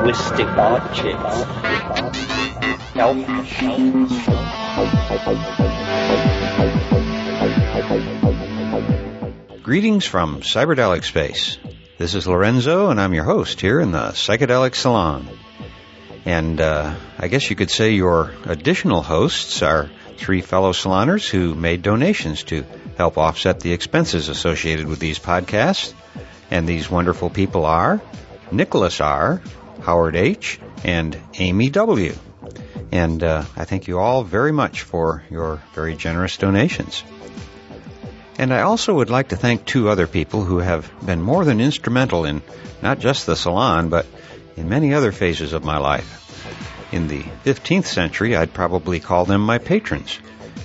linguistic. Greetings from Cyberdelic Space. This is Lorenzo, and I'm your host here in the Psychedelic Salon. And uh, I guess you could say your additional hosts are three fellow saloners who made donations to help offset the expenses associated with these podcasts. And these wonderful people are Nicholas R., Howard H., and Amy W. And uh, I thank you all very much for your very generous donations. And I also would like to thank two other people who have been more than instrumental in not just the salon, but in many other phases of my life. In the 15th century, I'd probably call them my patrons.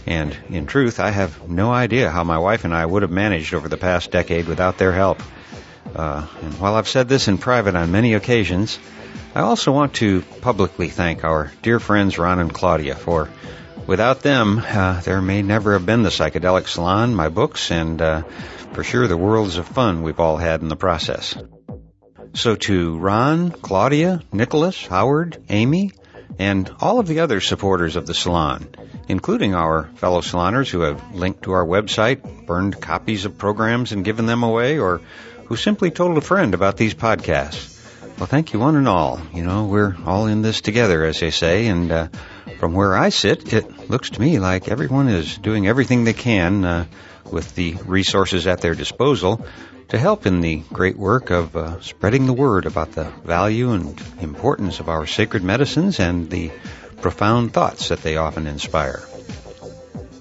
And in truth, I have no idea how my wife and I would have managed over the past decade without their help. Uh, and while I've said this in private on many occasions, I also want to publicly thank our dear friends Ron and Claudia for without them, uh, there may never have been the Psychedelic Salon, my books, and uh, for sure the worlds of fun we've all had in the process. So to Ron, Claudia, Nicholas, Howard, Amy, and all of the other supporters of the salon, including our fellow saloners who have linked to our website, burned copies of programs and given them away, or who simply told a friend about these podcasts. Well, thank you one and all. You know, we're all in this together, as they say, and uh, from where I sit, it looks to me like everyone is doing everything they can uh, with the resources at their disposal to help in the great work of uh, spreading the word about the value and importance of our sacred medicines and the profound thoughts that they often inspire.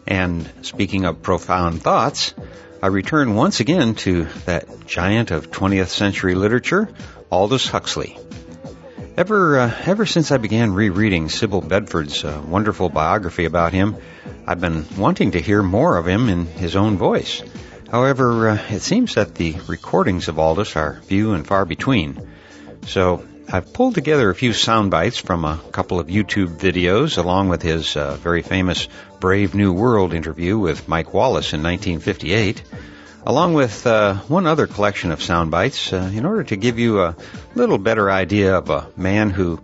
And speaking of profound thoughts, I return once again to that giant of 20th century literature, Aldous Huxley. Ever, uh, ever since I began rereading Sybille Bedford's uh, wonderful biography about him, I've been wanting to hear more of him in his own voice. However, uh, it seems that the recordings of Aldous are few and far between. So I've pulled together a few sound bites from a couple of YouTube videos along with his uh, very famous Brave New World interview with Mike Wallace in 1958 along with uh, one other collection of sound bites uh, in order to give you a little better idea of a man who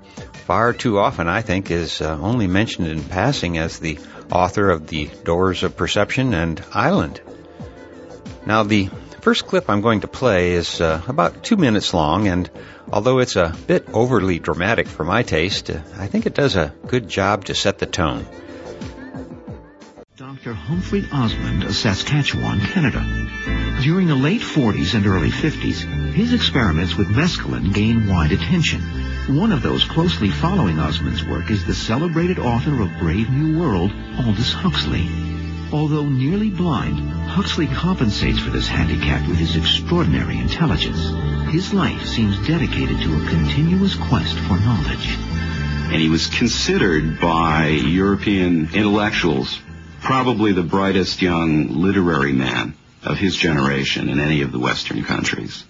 far too often, I think, is uh, only mentioned in passing as the author of The Doors of Perception and Island. Now, the first clip I'm going to play is uh, about two minutes long, and although it's a bit overly dramatic for my taste, uh, I think it does a good job to set the tone. Dr. Humphrey Osmond of Saskatchewan, Canada. During the late 40s and early 50s, his experiments with mescaline gained wide attention. One of those closely following Osmond's work is the celebrated author of Brave New World, Aldous Huxley. Although nearly blind, Huxley compensates for this handicap with his extraordinary intelligence. His life seems dedicated to a continuous quest for knowledge. And he was considered by European intellectuals probably the brightest young literary man of his generation in any of the Western countries.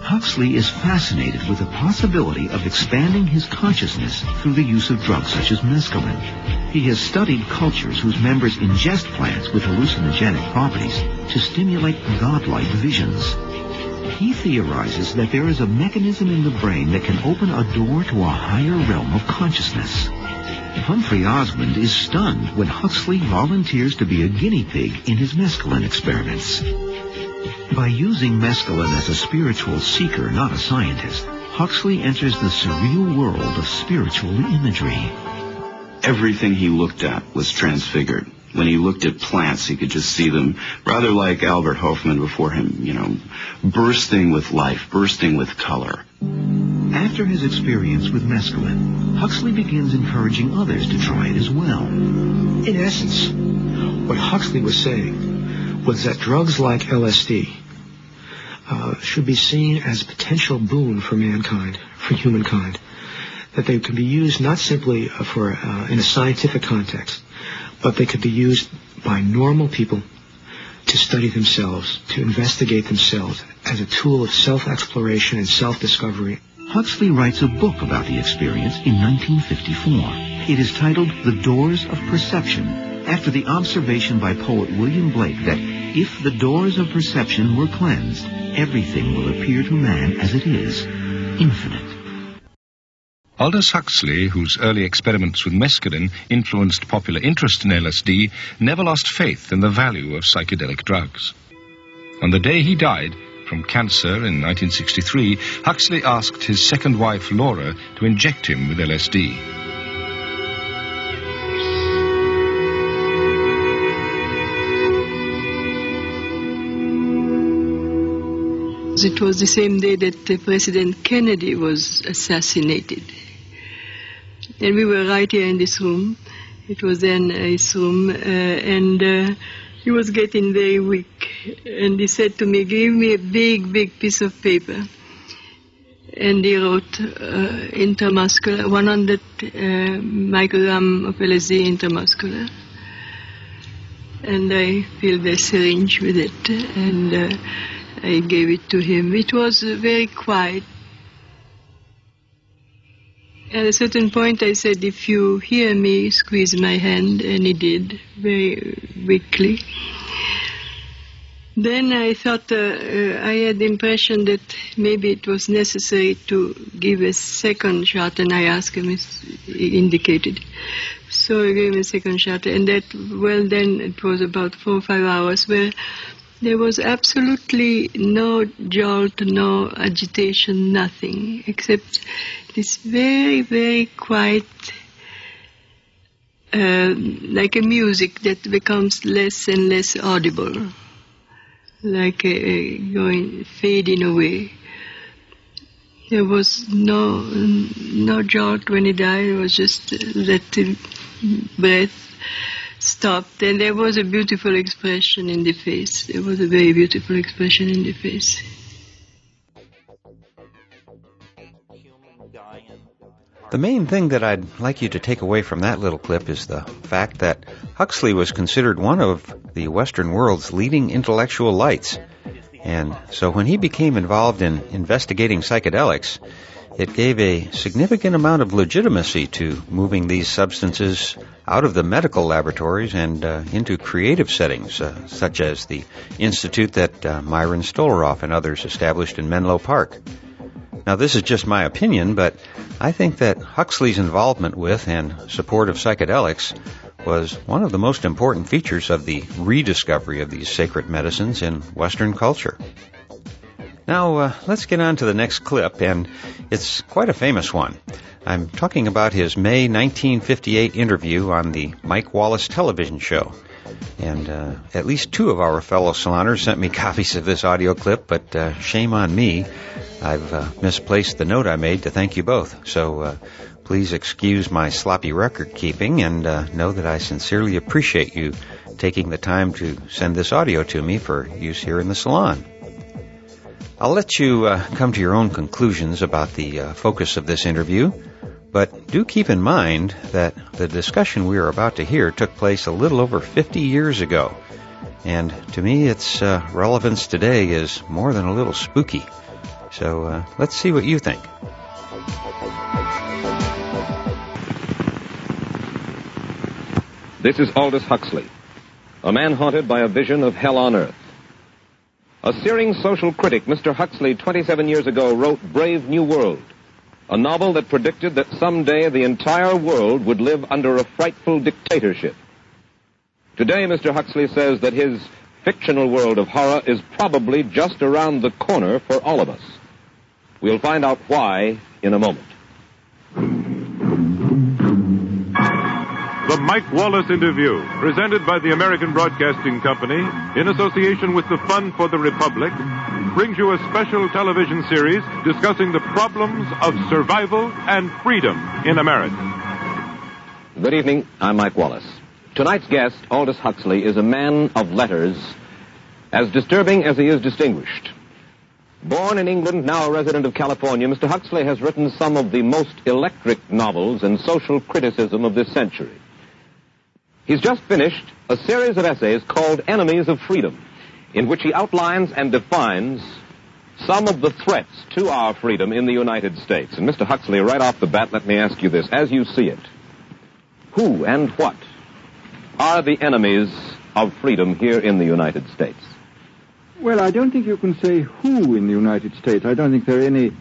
Huxley is fascinated with the possibility of expanding his consciousness through the use of drugs such as mescaline. He has studied cultures whose members ingest plants with hallucinogenic properties to stimulate godlike visions. He theorizes that there is a mechanism in the brain that can open a door to a higher realm of consciousness. Humphrey Osmond is stunned when Huxley volunteers to be a guinea pig in his mescaline experiments. By using mescaline as a spiritual seeker, not a scientist, Huxley enters the surreal world of spiritual imagery. Everything he looked at was transfigured. When he looked at plants, he could just see them, rather like Albert Hofmann before him, you know, bursting with life, bursting with color. After his experience with mescaline, Huxley begins encouraging others to try it as well. In essence, what Huxley was saying was that drugs like LSD uh, should be seen as a potential boon for mankind, for humankind. That they can be used not simply for uh, in a scientific context, but they could be used by normal people to study themselves, to investigate themselves as a tool of self-exploration and self-discovery. Huxley writes a book about the experience in 1954. It is titled The Doors of Perception, after the observation by poet William Blake that if the doors of perception were cleansed, everything will appear to man as it is, infinite. Aldous Huxley, whose early experiments with mescaline influenced popular interest in LSD, never lost faith in the value of psychedelic drugs. On the day he died from cancer in 1963, Huxley asked his second wife, Laura, to inject him with LSD. It was the same day that President Kennedy was assassinated. And we were right here in this room. It was then his room, uh, and uh, he was getting very weak. And he said to me, Give me a big, big piece of paper. And he wrote uh, intramuscular, 100 uh, microgram of LSD intramuscular. And I filled the syringe with it, and uh, I gave it to him. It was very quiet. At a certain point, I said, If you hear me, squeeze my hand, and he did, very weakly. Then I thought, uh, uh, I had the impression that maybe it was necessary to give a second shot, and I asked him, he indicated. So I gave him a second shot, and that, well, then it was about four or five hours where there was absolutely no jolt, no agitation, nothing, except this very, very quiet, uh, like a music that becomes less and less audible, like a, a going fading away. There was no no jolt when he died. It was just that breath stopped, and there was a beautiful expression in the face. There was a very beautiful expression in the face. The main thing that I'd like you to take away from that little clip is the fact that Huxley was considered one of the Western world's leading intellectual lights. And so when he became involved in investigating psychedelics, it gave a significant amount of legitimacy to moving these substances out of the medical laboratories and uh, into creative settings, uh, such as the institute that uh, Myron Stolaroff and others established in Menlo Park. Now, this is just my opinion, but I think that Huxley's involvement with and support of psychedelics was one of the most important features of the rediscovery of these sacred medicines in Western culture. Now, uh, let's get on to the next clip, and it's quite a famous one. I'm talking about his May 1958 interview on the Mike Wallace television show. And uh, at least two of our fellow saloners sent me copies of this audio clip, but uh, shame on me. I've uh, misplaced the note I made to thank you both. So uh, please excuse my sloppy record keeping and uh, know that I sincerely appreciate you taking the time to send this audio to me for use here in the salon. I'll let you uh, come to your own conclusions about the uh, focus of this interview, but do keep in mind that the discussion we are about to hear took place a little over 50 years ago. And to me, its uh, relevance today is more than a little spooky. So uh, let's see what you think. This is Aldous Huxley, a man haunted by a vision of hell on earth. A searing social critic, Mr. Huxley, 27 years ago, wrote Brave New World, a novel that predicted that someday the entire world would live under a frightful dictatorship. Today, Mr. Huxley says that his fictional world of horror is probably just around the corner for all of us. We'll find out why in a moment. Mike Wallace Interview, presented by the American Broadcasting Company in association with the Fund for the Republic, brings you a special television series discussing the problems of survival and freedom in America. Good evening. I'm Mike Wallace. Tonight's guest, Aldous Huxley, is a man of letters, as disturbing as he is distinguished. Born in England, now a resident of California, Mr. Huxley has written some of the most electric novels and social criticism of this century. He's just finished a series of essays called Enemies of Freedom, in which he outlines and defines some of the threats to our freedom in the United States. And Mr. Huxley, right off the bat, let me ask you this. As you see it, who and what are the enemies of freedom here in the United States? Well, I don't think you can say who in the United States. I don't think there are any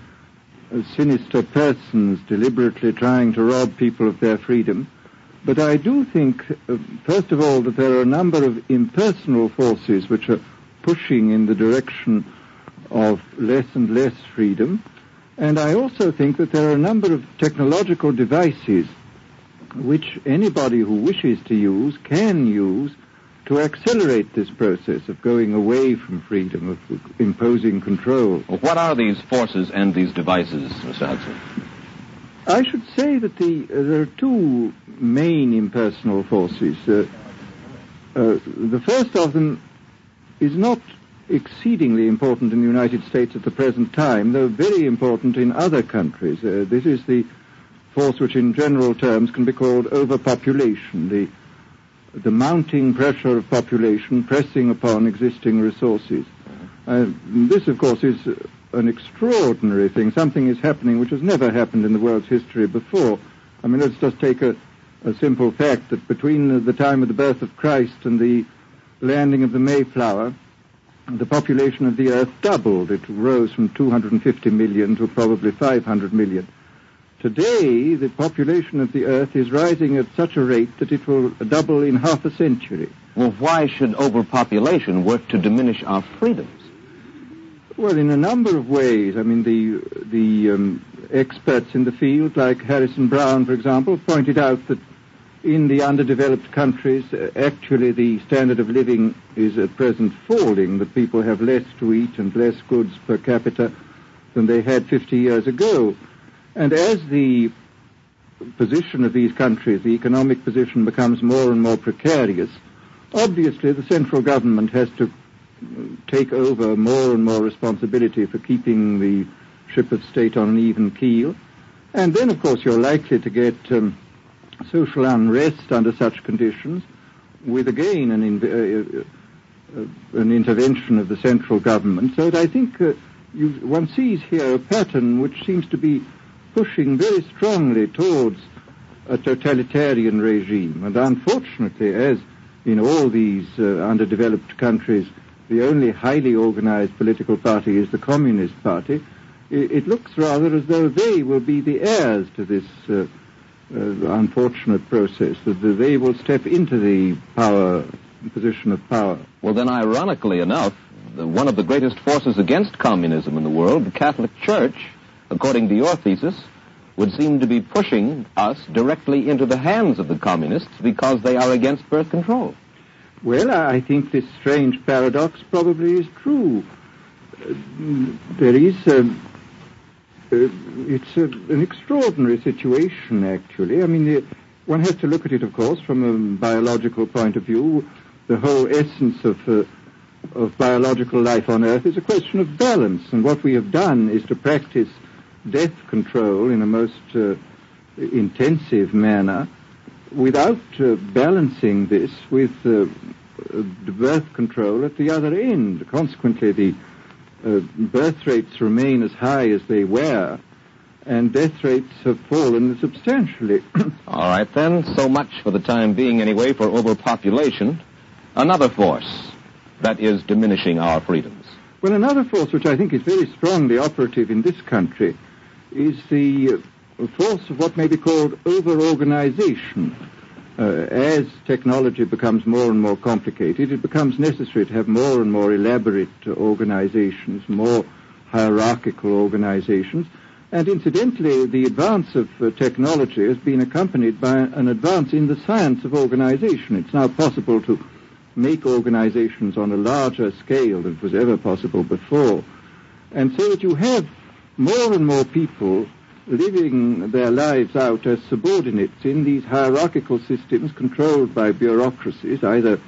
sinister persons deliberately trying to rob people of their freedom. But I do think, uh, first of all, that there are a number of impersonal forces which are pushing in the direction of less and less freedom. And I also think that there are a number of technological devices which anybody who wishes to use can use to accelerate this process of going away from freedom, of imposing control. What are these forces and these devices, Mr. Hudson? I should say that the, uh, there are two main impersonal forces. Uh, uh, the first of them is not exceedingly important in the United States at the present time, though very important in other countries. Uh, this is the force which in general terms can be called overpopulation, the, the mounting pressure of population pressing upon existing resources. Uh, this, of course, is an extraordinary thing. Something is happening which has never happened in the world's history before. I mean, let's just take a, a simple fact that between the time of the birth of Christ and the landing of the Mayflower, the population of the Earth doubled. It rose from 250 million to probably 500 million. Today, the population of the Earth is rising at such a rate that it will double in half a century. Well, why should overpopulation work to diminish our freedoms? Well, in a number of ways. I mean, the the um, experts in the field, like Harrison Brown, for example, pointed out that in the underdeveloped countries, uh, actually the standard of living is at present falling. That people have less to eat and less goods per capita than they had 50 years ago. And as the position of these countries, the economic position becomes more and more precarious, obviously the central government has to take over more and more responsibility for keeping the ship of state on an even keel. And then, of course, you're likely to get um, social unrest under such conditions, with again an, in, uh, uh, an intervention of the central government. So I think uh, you, one sees here a pattern which seems to be pushing very strongly towards a totalitarian regime. And unfortunately, as in all these uh, underdeveloped countries, the only highly organized political party is the Communist Party, it, it looks rather as though they will be the heirs to this uh, uh, unfortunate process, that they will step into the power position of power. Well, then, ironically enough, one of the greatest forces against communism in the world, the Catholic Church, according to your thesis, would seem to be pushing us directly into the hands of the communists because they are against birth control. Well, I think this strange paradox probably is true. Uh, there is a, uh, it's a, an extraordinary situation, actually. I mean, the, one has to look at it, of course, from a biological point of view. The whole essence of uh, of biological life on Earth is a question of balance, and what we have done is to practice death control in a most uh, intensive manner without uh, balancing this with uh, birth control at the other end. Consequently, the uh, birth rates remain as high as they were, and death rates have fallen substantially. All right, then. So much for the time being, anyway, for overpopulation. Another force that is diminishing our freedoms. Well, another force which I think is very strongly operative in this country is the force of what may be called over-organization. Uh, as technology becomes more and more complicated, it becomes necessary to have more and more elaborate uh, organizations, more hierarchical organizations. And incidentally, the advance of uh, technology has been accompanied by an advance in the science of organization. It's now possible to make organizations on a larger scale than was ever possible before. And so that you have more and more people living their lives out as subordinates in these hierarchical systems controlled by bureaucracies, either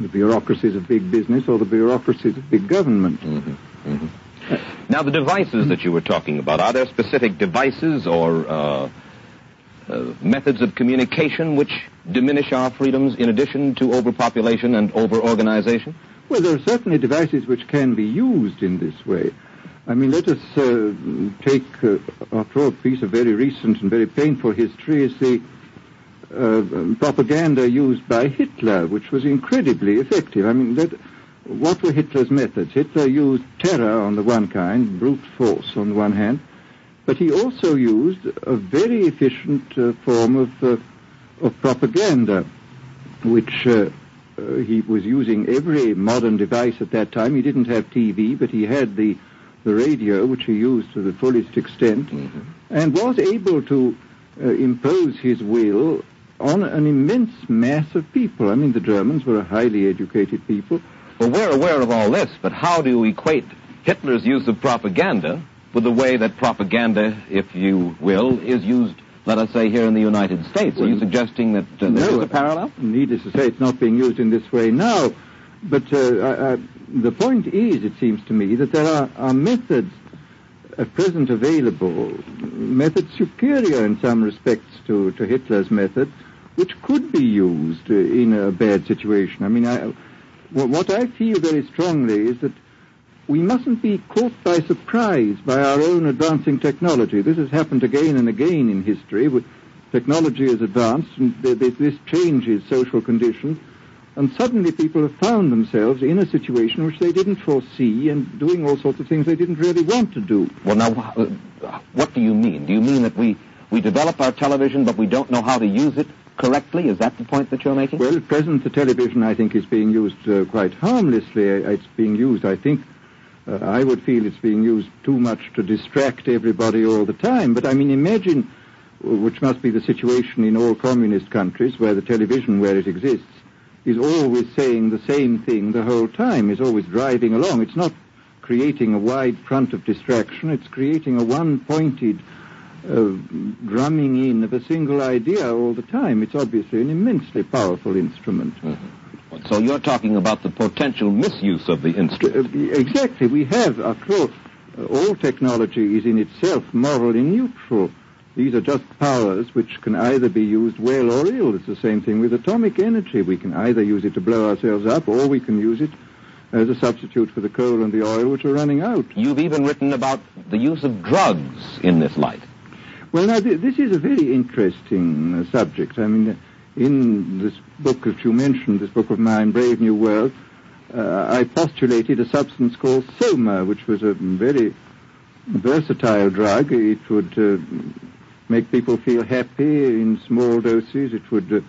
the bureaucracies of big business or the bureaucracies of big government. Mm-hmm. Mm-hmm. now, the devices that you were talking about, are there specific devices or uh, uh, methods of communication which diminish our freedoms in addition to overpopulation and over-organization? Well, there are certainly devices which can be used in this way. I mean, let us uh, take, uh, after all, a piece of very recent and very painful history is the uh, propaganda used by Hitler, which was incredibly effective. I mean, that, what were Hitler's methods? Hitler used terror on the one kind, brute force on the one hand, But he also used a very efficient uh, form of, uh, of propaganda, which uh, uh, he was using every modern device at that time. He didn't have TV, but he had the, the radio, which he used to the fullest extent, Mm-hmm. and was able to uh, impose his will on an immense mass of people. I mean, the Germans were a highly educated people. Well, we're aware of all this, but how do you equate Hitler's use of propaganda with the way that propaganda, if you will, is used, let us say, here in the United States? Are you suggesting that uh, there is a parallel? Needless to say, it's not being used in this way now. But uh, the point is, it seems to me, that there are, are methods at present available, methods superior in some respects to, to Hitler's method, which could be used in a bad situation. I mean, I, what I feel very strongly is that we mustn't be caught by surprise by our own advancing technology. This has happened again and again in history. Technology has advanced and th- th- this changes social conditions. And suddenly people have found themselves in a situation which they didn't foresee and doing all sorts of things they didn't really want to do. Well, now, uh, what do you mean? Do you mean that we, we develop our television, but we don't know how to use it correctly? Is that the point that you're making? Well, at present, the television, I think, is being used uh, quite harmlessly. It's being used, I think, uh, I would feel it's being used too much to distract everybody all the time. But I mean, imagine, uh, which must be the situation in all communist countries, where the television, where it exists, is always saying the same thing the whole time, is always driving along. It's not creating a wide front of distraction, it's creating a one-pointed uh, drumming in of a single idea all the time. It's obviously an immensely powerful instrument. So you're talking about the potential misuse of the instrument. Uh, Exactly. We have, after all, uh, all technology is in itself morally neutral. These are just powers which can either be used well or ill. It's the same thing with atomic energy. We can either use it to blow ourselves up or we can use it as a substitute for the coal and the oil which are running out. You've even written about the use of drugs in this light. Well, now, th- this is a very interesting uh, subject. I mean, uh, in this book that you mentioned, this book of mine, Brave New World, uh, I postulated a substance called soma, which was a very versatile drug. It would uh, make people feel happy in small doses. It would uh,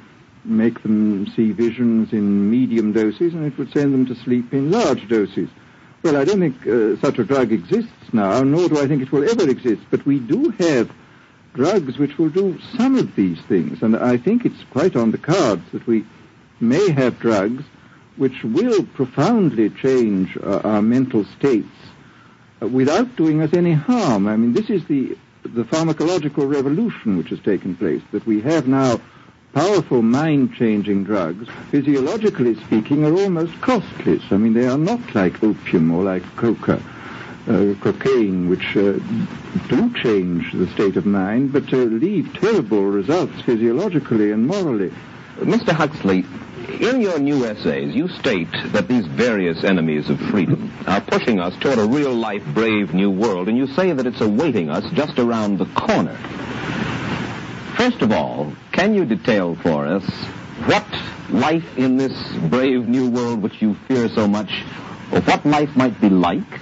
make them see visions in medium doses, and it would send them to sleep in large doses. Well, I don't think uh, such a drug exists now, nor do I think it will ever exist, but we do have drugs which will do some of these things, and I think it's quite on the cards that we may have drugs which will profoundly change uh, our mental states uh, without doing us any harm. I mean, this is the the pharmacological revolution which has taken place, that we have now powerful mind-changing drugs, physiologically speaking, are almost costless. I mean, they are not like opium or like coca, uh, cocaine, which uh, do change the state of mind, but uh, leave terrible results physiologically and morally. Mr. Huxley, in your new essays, you state that these various enemies of freedom are pushing us toward a real-life, brave new world, and you say that it's awaiting us just around the corner. First of all, can you detail for us what life in this brave new world which you fear so much, or what life might be like?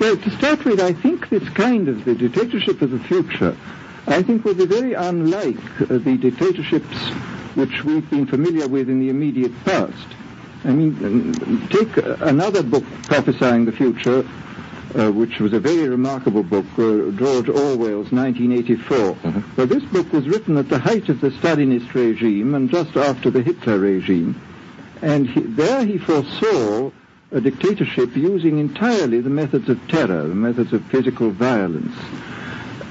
Well, to start with, I think this kind of the dictatorship of the future, I think will be very unlike uh, the dictatorships which we've been familiar with in the immediate past. I mean, um, take uh, another book prophesying the future, uh, which was a very remarkable book, uh, George Orwell's 1984. Well, this book was written at the height of the Stalinist regime and just after the Hitler regime. And he, there he foresaw a dictatorship using entirely the methods of terror, the methods of physical violence.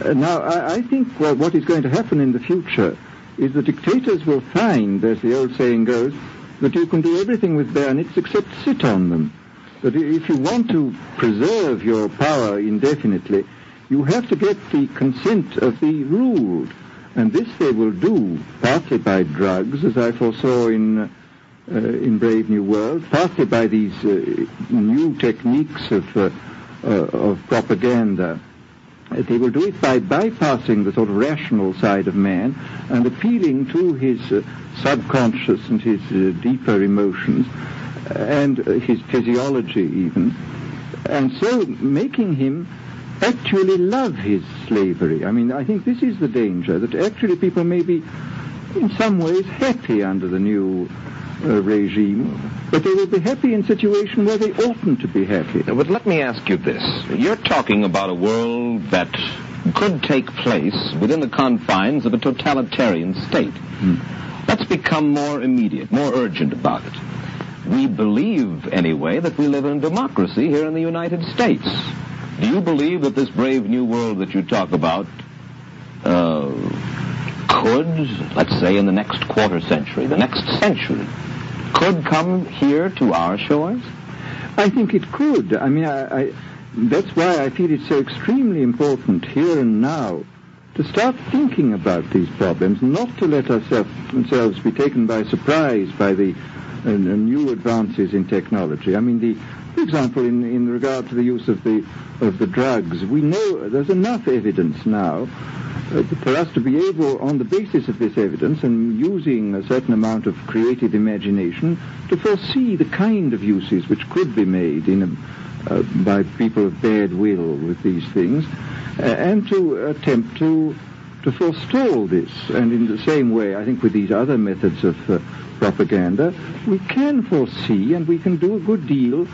Uh, now, I, I think well, what is going to happen in the future is the dictators will find, as the old saying goes, that you can do everything with bayonets except sit on them. That if you want to preserve your power indefinitely, you have to get the consent of the ruled. And this they will do partly by drugs, as I foresaw in, uh, in Brave New World, partly by these uh, new techniques of, uh, uh, of propaganda. Uh, They will do it by bypassing the sort of rational side of man and appealing to his uh, subconscious and his uh, deeper emotions and uh, his physiology even, and so making him actually love his slavery. I mean, I think this is the danger, that actually people may be in some ways happy under the new uh, regime, but they will be happy in a situation where they oughtn't to be happy. But let me ask you this. You're talking about a world that could take place within the confines of a totalitarian state. Let's become more immediate, more urgent about it. We believe, anyway, that we live in a democracy here in the United States. Do you believe that this brave new world that you talk about uh, could, let's say in the next quarter century, the next century, could come here to our shores? I think it could. I mean, I, I, that's why I feel it's so extremely important here and now to start thinking about these problems, not to let ourselves, be taken by surprise by the uh, new advances in technology. I mean, the, for example, in, in regard to the use of the of the drugs, we know there's enough evidence now uh, for us to be able, on the basis of this evidence and using a certain amount of creative imagination, to foresee the kind of uses which could be made in a, uh, by people of bad will with these things, uh, and to attempt to to forestall this. And in the same way, I think with these other methods of uh, propaganda, we can foresee and we can do a good deal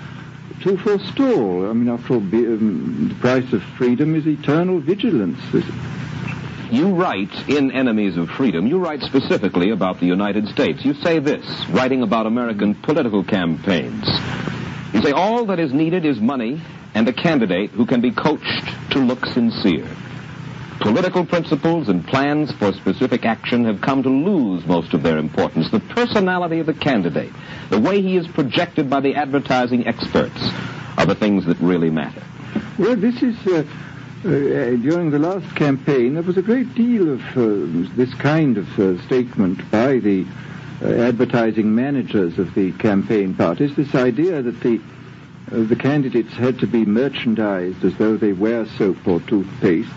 to forestall. I mean, after all, um, the price of freedom is eternal vigilance. You write in Enemies of Freedom, you write specifically about the United States. You say this, writing about American political campaigns. You say all that is needed is money and a candidate who can be coached to look sincere. Political principles and plans for specific action have come to lose most of their importance. The personality of the candidate, the way he is projected by the advertising experts, are the things that really matter. Well, this is. Uh, uh, during the last campaign, there was a great deal of uh, this kind of uh, statement by the uh, advertising managers of the campaign parties. This idea that the uh, the candidates had to be merchandised as though they were soap or toothpaste,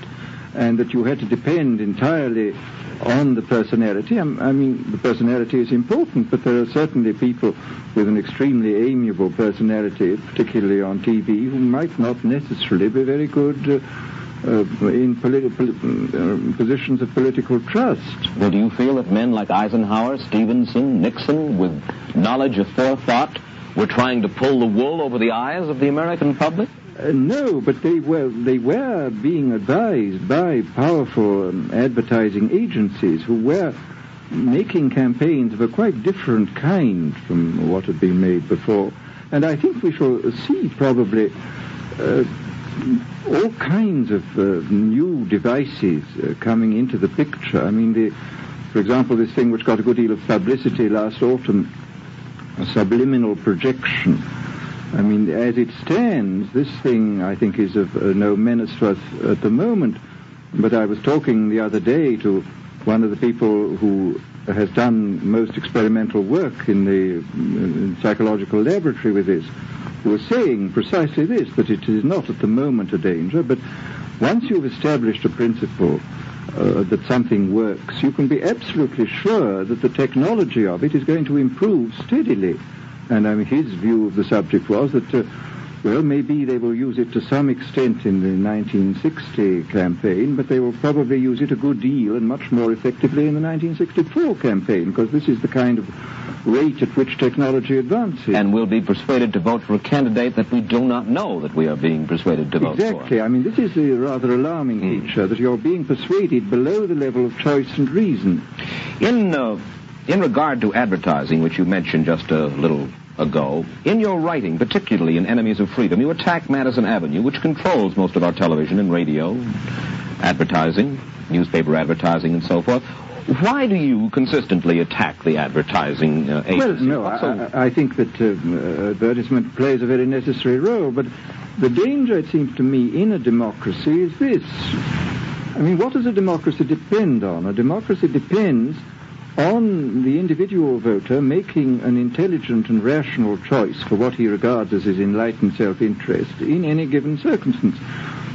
and that you had to depend entirely on the personality. I, mean, the personality is important, but there are certainly people with an extremely amiable personality, particularly on TV, who might not necessarily be very good uh, uh, in uh, positions of political trust. Well, do you feel that men like Eisenhower, Stevenson, Nixon, with knowledge of forethought, were trying to pull the wool over the eyes of the American public? Uh, no, but they were they were being advised by powerful um, advertising agencies who were making campaigns of a quite different kind from what had been made before. And I think we shall see probably uh, all kinds of uh, new devices uh, coming into the picture. I mean, the, for example, this thing which got a good deal of publicity last autumn, a subliminal projection. I mean, as it stands, this thing, I think, is of uh, no menace for us at the moment. But I was talking the other day to one of the people who has done most experimental work in the in psychological laboratory with this, who was saying precisely this, that it is not at the moment a danger, but once you've established a principle uh, that something works, you can be absolutely sure that the technology of it is going to improve steadily. And I mean, his view of the subject was that, uh, well, maybe they will use it to some extent in the 1960 campaign, but they will probably use it a good deal and much more effectively in the 1964 campaign, because this is the kind of rate at which technology advances. And we'll be persuaded to vote for a candidate that we do not know that we are being persuaded to vote for Exactly. I mean, this is a rather alarming feature, that you're being persuaded below the level of choice and reason. In uh, in regard to advertising, which you mentioned just a little ago, in your writing, particularly in Enemies of Freedom, you attack Madison Avenue, which controls most of our television and radio, advertising, newspaper advertising, and so forth. Why do you consistently attack the advertising uh, Well, no, I, I think that uh, advertisement plays a very necessary role, but the danger, it seems to me, in a democracy is this. I mean, what does a democracy depend on? A democracy depends on the individual voter making an intelligent and rational choice for what he regards as his enlightened self-interest in any given circumstance.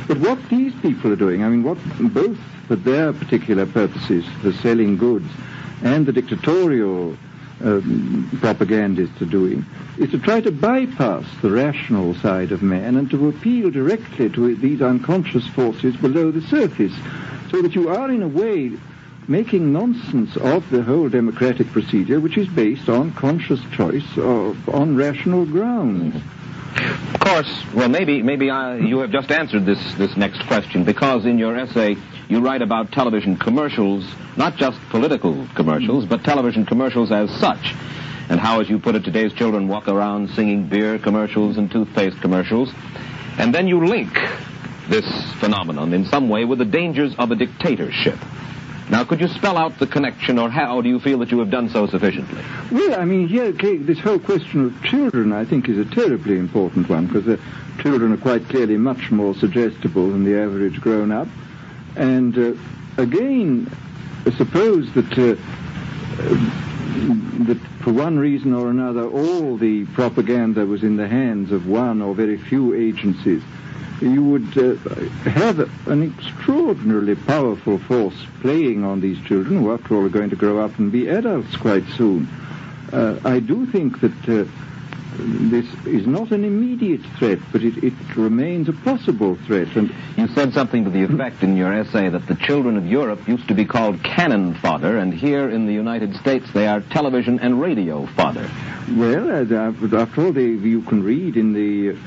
But what these people are doing, I mean, what both for their particular purposes, for selling goods, and the dictatorial um, propagandists are doing, is to try to bypass the rational side of man and to appeal directly to these unconscious forces below the surface, so that you are in a way making nonsense of the whole democratic procedure, which is based on conscious choice of, on rational grounds. Of course, well, maybe maybe I, you have just answered this this next question because in your essay you write about television commercials, not just political commercials, but television commercials as such, and how, as you put it, today's children walk around singing beer commercials and toothpaste commercials, and then you link this phenomenon in some way with the dangers of a dictatorship. Now, could you spell out the connection, or how do you feel that you have done so sufficiently? Well, I mean, here, this whole question of children, I think, is a terribly important one because the children are quite clearly much more suggestible than the average grown-up. And uh, again, suppose that uh, that for one reason or another, all the propaganda was in the hands of one or very few agencies you would uh, have an extraordinarily powerful force playing on these children, who after all are going to grow up and be adults quite soon. Uh, I do think that uh, this is not an immediate threat, but it, it, remains a possible threat. And you said something to the effect in your essay that the children of Europe used to be called cannon fodder, and here in the United States they are television and radio fodder. Well, uh, after all, they, you can read in the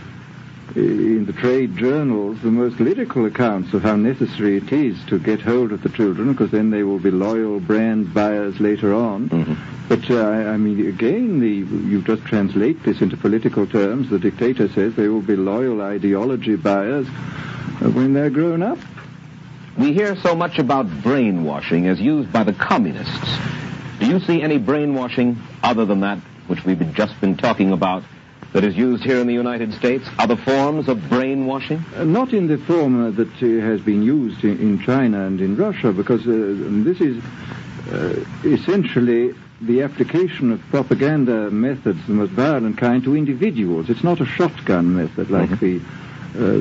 in the trade journals the most lyrical accounts of how necessary it is to get hold of the children because then they will be loyal brand buyers later on. Mm-hmm. But uh, I mean, again, the, you just translate this into political terms. The dictator says they will be loyal ideology buyers uh, when they're grown up. We hear so much about brainwashing as used by the communists. Do you see any brainwashing other than that which we've just been talking about that is used here in the United States? are the forms of brainwashing? Uh, not in the form uh, that uh, has been used in, in, China and in Russia, because uh, this is uh, essentially the application of propaganda methods, the most violent kind, to individuals. It's not a shotgun method like mm-hmm. the uh,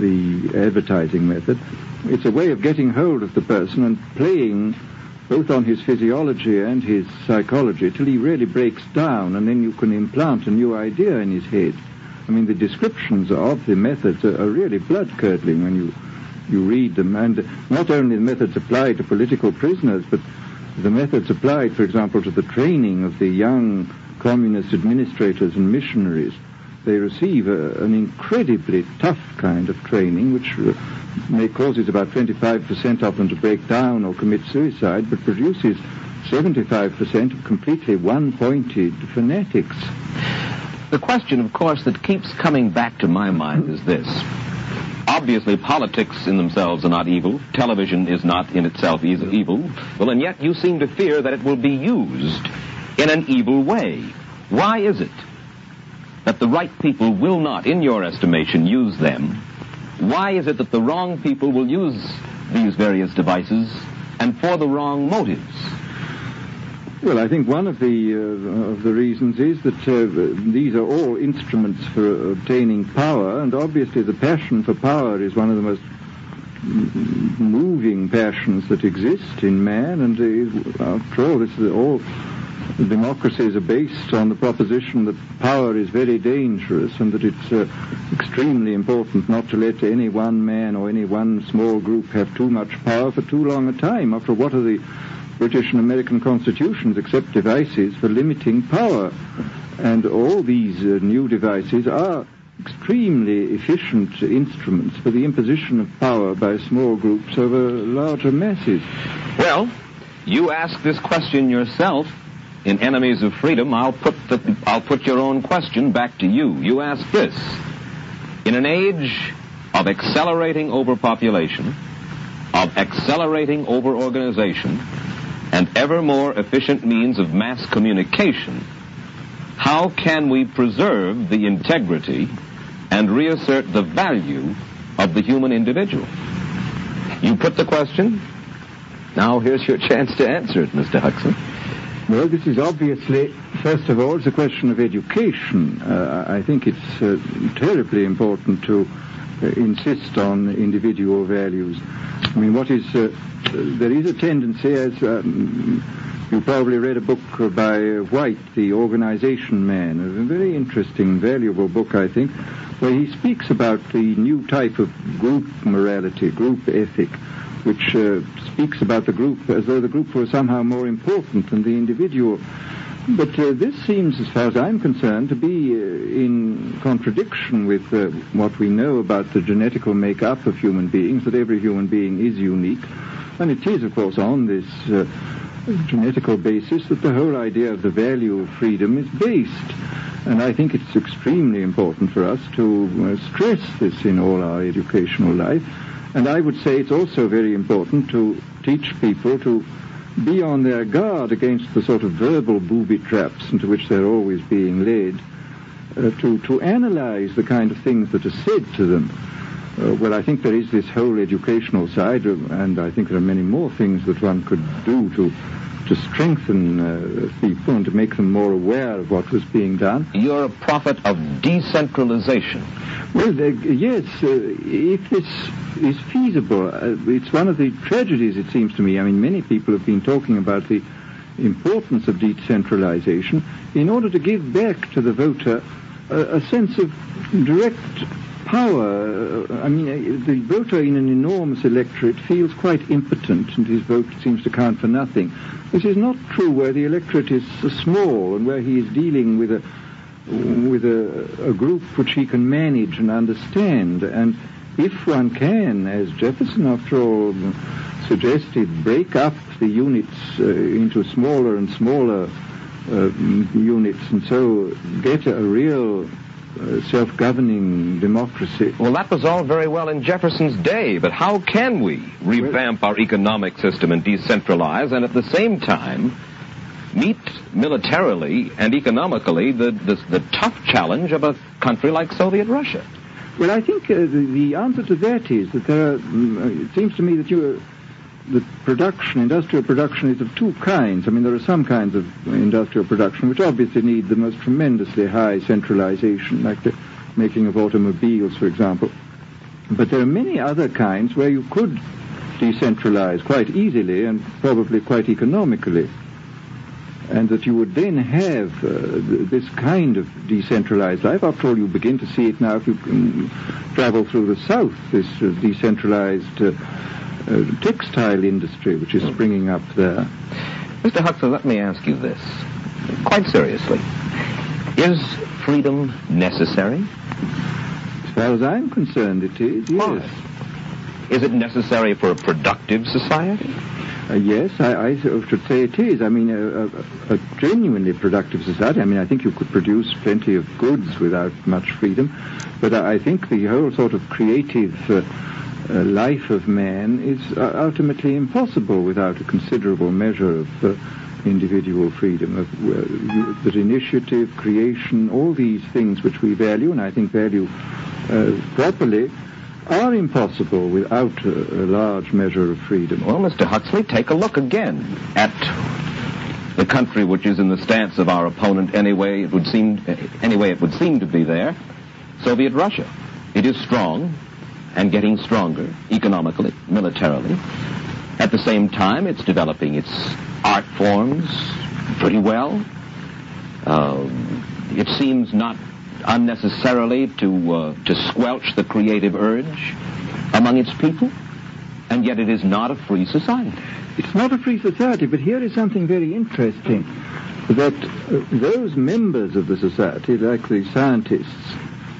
the advertising method. It's a way of getting hold of the person and playing both on his physiology and his psychology, till he really breaks down, and then you can implant a new idea in his head. I mean, the descriptions of the methods are, are really blood-curdling when you you read them, and not only the methods applied to political prisoners, but the methods applied, for example, to the training of the young communist administrators and missionaries. They receive a, an incredibly tough kind of training, which uh, may causes about 25% of them to break down or commit suicide, but produces 75% of completely one-pointed fanatics. The question, of course, that keeps coming back to my mind is this. Obviously, politics in themselves are not evil. Television is not in itself evil. Well, and yet you seem to fear that it will be used in an evil way. Why is it that the right people will not, in your estimation, use them why is it that the wrong people will use these various devices and for the wrong motives? Well, I think one of the uh, of the reasons is that uh, these are all instruments for obtaining power, and obviously the passion for power is one of the most moving passions that exist in man. And uh, after all, this is all democracies are based on the proposition that power is very dangerous and that it's uh, extremely important not to let any one man or any one small group have too much power for too long a time. After what are the British and American constitutions except devices for limiting power? And all these uh, new devices are extremely efficient instruments for the imposition of power by small groups over larger masses. Well, you ask this question yourself in Enemies of Freedom, I'll put, the, I'll put your own question back to you. You ask this. In an age of accelerating overpopulation, of accelerating overorganization, and ever more efficient means of mass communication, how can we preserve the integrity and reassert the value of the human individual? You put the question. Now here's your chance to answer it, Mr. Huxley. Well, this is obviously First of all, it's a question of education. Uh, I think it's uh, terribly important to uh, insist on individual values. I mean, what is uh, there is a tendency, as um, you probably read a book by Whyte, The Organization Man, a very interesting, valuable book, I think, where he speaks about the new type of group morality, group ethic, which uh, speaks about the group as though the group were somehow more important than the individual. But uh, this seems, as far as I'm concerned, to be uh, in contradiction with uh, what we know about the genetical makeup of human beings, that every human being is unique. And it is, of course, on this uh, genetical basis that the whole idea of the value of freedom is based. And I think it's extremely important for us to uh, stress this in all our educational life. And I would say it's also very important to teach people to be on their guard against the sort of verbal booby traps into which they're always being led, uh, to, to analyze the kind of things that are said to them. Uh, well, I think there is this whole educational side, and I think there are many more things that one could do to to strengthen uh, people and to make them more aware of what was being done. You're a prophet of decentralization. Well, uh, yes, uh, if this is feasible, uh, it's one of the tragedies, it seems to me. I mean, many people have been talking about the importance of decentralization in order to give back to the voter a, a sense of direct power. Uh, I mean, uh, the voter in an enormous electorate feels quite impotent and his vote seems to count for nothing. This is not true where the electorate is small and where he is dealing with a with a, a group which he can manage and understand. And if one can, as Jefferson, after all, suggested, break up the units uh, into smaller and smaller uh, units and so get a real uh, self-governing democracy. Well, that was all very well in Jefferson's day, but how can we revamp our economic system and decentralize and at the same time meet militarily and economically the, the, the tough challenge of a country like Soviet Russia? Well, I think uh, the, the, answer to that is that there are, mm, it seems to me that you the production, industrial production is of two kinds. I mean, there are some kinds of industrial production which obviously need the most tremendously high centralization, like the making of automobiles, for example. But there are many other kinds where you could decentralize quite easily and probably quite economically. And that you would then have uh, this kind of decentralized life. After all, you begin to see it now if you travel through the South, this uh, decentralized uh, textile industry which is springing up there. Mr. Huxley, let me ask you this, quite seriously. Is freedom necessary? As far as I'm concerned, it is, yes. Why? Is it necessary for a productive society? Uh, yes, I, I, should say it is. I mean, a, a, a, genuinely productive society. I mean, I think you could produce plenty of goods without much freedom, but I, I think the whole sort of creative uh, uh, life of man is uh, ultimately impossible without a considerable measure of uh, individual freedom, of, uh, that initiative, creation, all these things which we value, and I think value uh, properly, are impossible without a, a large measure of freedom. Well, Mr. Huxley, take a look again at the country which is in the stance of our opponent anyway it would seem anyway it would seem to be there Soviet Russia it is strong and getting stronger economically, militarily. At the same time, it's developing its art forms pretty well. Um, it seems not unnecessarily to uh, to squelch the creative urge among its people, and yet it is not a free society. It's not a free society, but here is something very interesting that uh, those members of the society, like the scientists,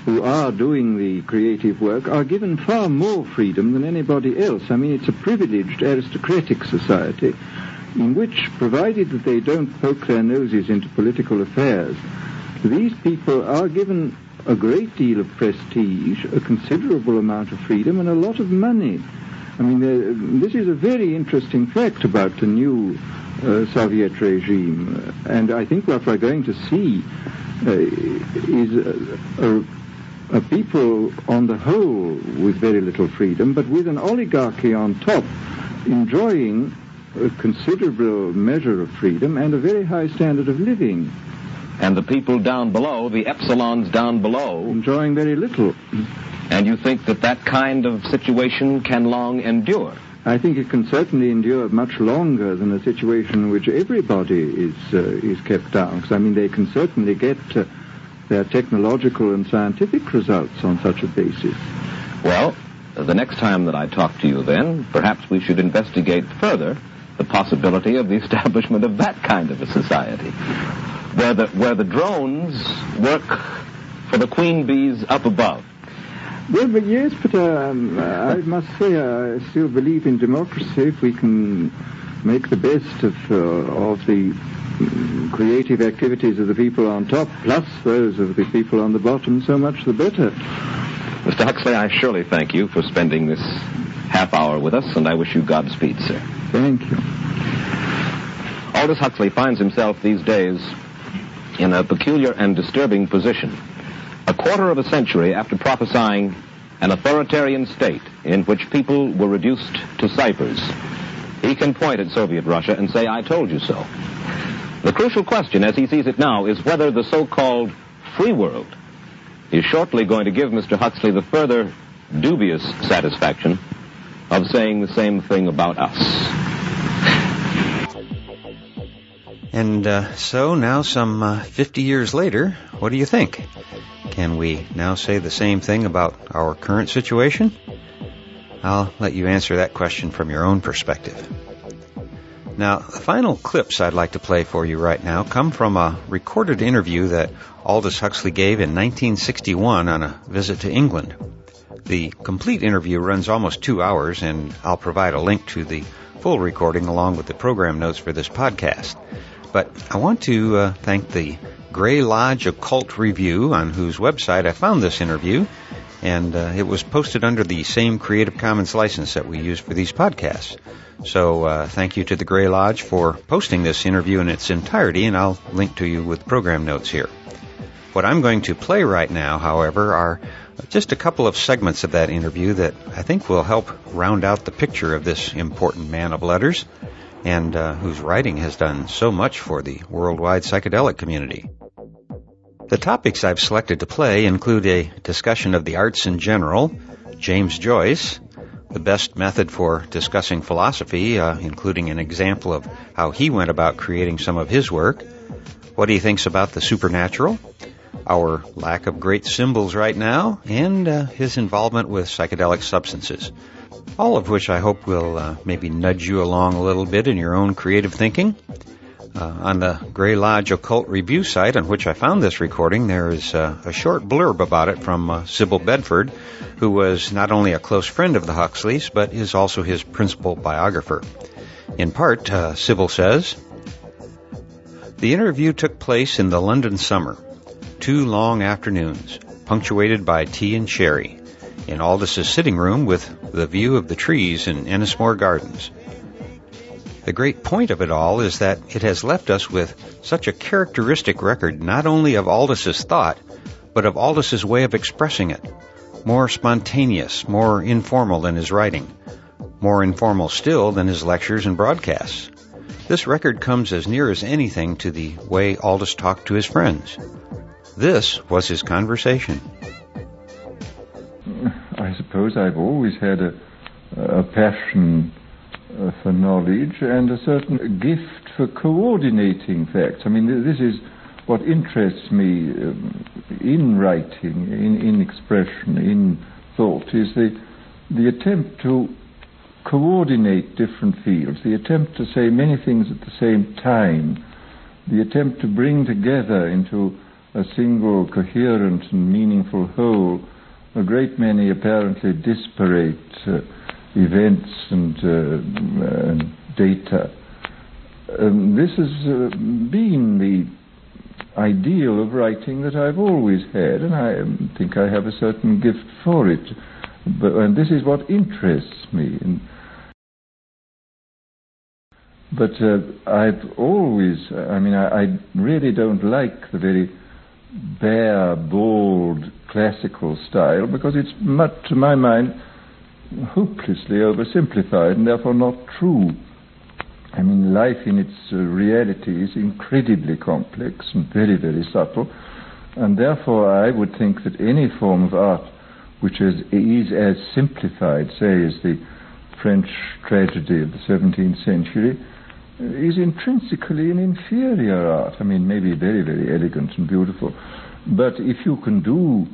who are doing the creative work are given far more freedom than anybody else. I mean, it's a privileged aristocratic society in which, provided that they don't poke their noses into political affairs, these people are given a great deal of prestige, a considerable amount of freedom, and a lot of money. I mean, uh, this is a very interesting fact about the new uh, Soviet regime, and I think what we're going to see uh, is a, a, a people on the whole with very little freedom, but with an oligarchy on top enjoying a considerable measure of freedom and a very high standard of living. and the people down below, the epsilons down below, enjoying very little. And you think that that kind of situation can long endure? I think it can certainly endure much longer than a situation in which everybody is uh, is kept down. Because I mean, they can certainly get uh, their technological and scientific results on such a basis. Well, the next time that I talk to you, then perhaps we should investigate further the possibility of the establishment of that kind of a society, where the where the drones work for the queen bees up above. Well, but yes, but um, I must say I still believe in democracy. If we can make the best of uh, of the mm, creative activities of the people on top, plus those of the people on the bottom, so much the better. Mr. Huxley, I surely thank you for spending this half hour with us, and I wish you Godspeed, sir. Thank you. Aldous Huxley finds himself these days in a peculiar and disturbing position. A quarter of a century after prophesying an authoritarian state in which people were reduced to ciphers, he can point at Soviet Russia and say, I told you so. The crucial question, as he sees it now, is whether the so-called free world is shortly going to give Mr. Huxley the further dubious satisfaction of saying the same thing about us. And uh, so now, some uh, 50 years later, what do you think? Can we now say the same thing about our current situation? I'll let you answer that question from your own perspective. Now, the final clips I'd like to play for you right now come from a recorded interview that Aldous Huxley gave in 1961 on a visit to England. The complete interview runs almost two hours, and I'll provide a link to the full recording along with the program notes for this podcast. But I want to uh, thank the Grey Lodge Occult Review, on whose website I found this interview, and uh, it was posted under the same Creative Commons license that we use for these podcasts. So uh, thank you to the Grey Lodge for posting this interview in its entirety, and I'll link to you with program notes here. What I'm going to play right now, however, are just a couple of segments of that interview that I think will help round out the picture of this important man of letters and uh, whose writing has done so much for the worldwide psychedelic community. The topics I've selected to play include a discussion of the arts in general, James Joyce, the best method for discussing philosophy, uh, including an example of how he went about creating some of his work, what he thinks about the supernatural, our lack of great symbols right now, and uh, his involvement with psychedelic substances all of which I hope will uh, maybe nudge you along a little bit in your own creative thinking. Uh, on the Grey Lodge Occult Review site on which I found this recording, there is uh, a short blurb about it from uh, Sybille Bedford, who was not only a close friend of the Huxleys, but is also his principal biographer. In part, uh, Sybille says, The interview took place in the London summer, two long afternoons, punctuated by tea and sherry in Aldous' sitting room with the view of the trees in Ennismore Gardens. The great point of it all is that it has left us with such a characteristic record not only of Aldous' thought, but of Aldous' way of expressing it. More spontaneous, more informal than his writing, more informal still than his lectures and broadcasts. This record comes as near as anything to the way Aldous talked to his friends. This was his conversation. I suppose I've always had a, a passion uh, for knowledge and a certain gift for coordinating facts. I mean, this is what interests me um, in writing, in, in expression, in thought, is the, the attempt to coordinate different fields, the attempt to say many things at the same time, the attempt to bring together into a single coherent and meaningful whole a great many apparently disparate uh, events and, uh, and data. Um, this has uh, been the ideal of writing that I've always had, and I um, think I have a certain gift for it. But, and this is what interests me. And, but uh, I've always, I mean, I, I really don't like the very bare, bald, classical style because it's, much, to my mind, hopelessly oversimplified and therefore not true. I mean, life in its uh, reality is incredibly complex and very, very subtle. And therefore, I would think that any form of art which is, is as simplified, say, as the French tragedy of the 17th century, is intrinsically an inferior art. I mean, maybe very, very elegant and beautiful. But if you can do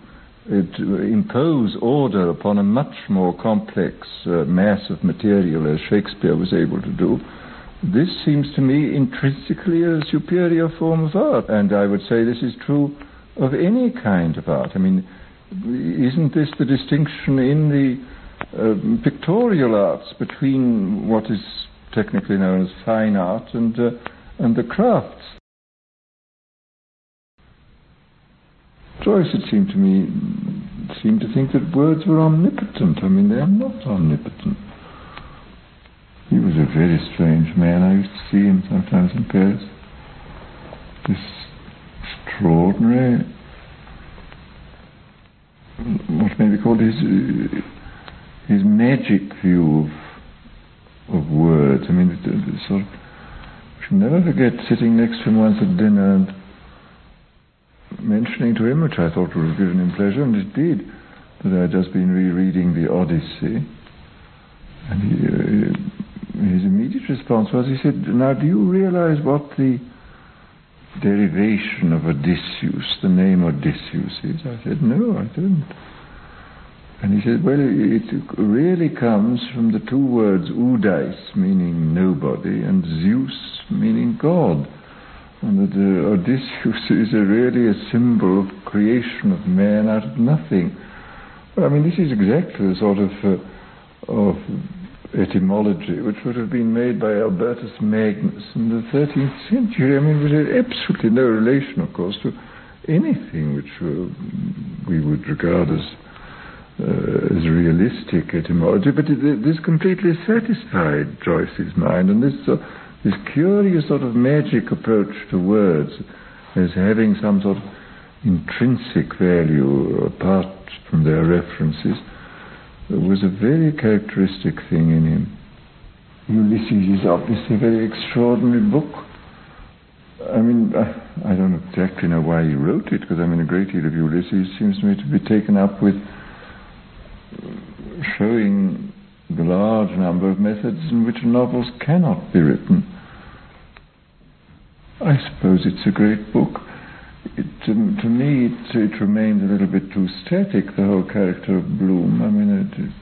impose order upon a much more complex uh, mass of material as Shakespeare was able to do, this seems to me intrinsically a superior form of art. And I would say this is true of any kind of art. I mean, isn't this the distinction in the uh, pictorial arts between what is technically known as fine art and, uh, and the crafts? Joyce, it seemed to me, seemed to think that words were omnipotent. I mean, they are not omnipotent. He was a very strange man. I used to see him sometimes in Paris. This extraordinary, what may be called his his magic view of of words. I mean, the, the sort of. I should never forget sitting next to him once at dinner and mentioning to him, which I thought would have given him pleasure, and it did, that I had just been rereading the Odyssey. And he, uh, his immediate response was, he said, Now, do you realize what the derivation of Odysseus, the name Odysseus is? I said, No, I don't. And he said, Well, it really comes from the two words Oudeis, meaning nobody, and Zeus, meaning God. And that uh, Odysseus is a really a symbol of creation of man out of nothing. Well, I mean, this is exactly the sort of, uh, of etymology which would have been made by Albertus Magnus in the 13th century. I mean, it absolutely no relation, of course, to anything which uh, we would regard as uh, as realistic etymology, but it, this completely satisfied Joyce's mind, and this uh, this curious sort of magic approach to words as having some sort of intrinsic value apart from their references was a very characteristic thing in him. Ulysses is obviously a very extraordinary book. I mean, I, I don't exactly know why he wrote it, because I mean, a great deal of Ulysses seems to me to be taken up with showing the large number of methods in which novels cannot be written. I suppose it's a great book. It, to, me, it, it, remains a little bit too static, the whole character of Bloom. I mean.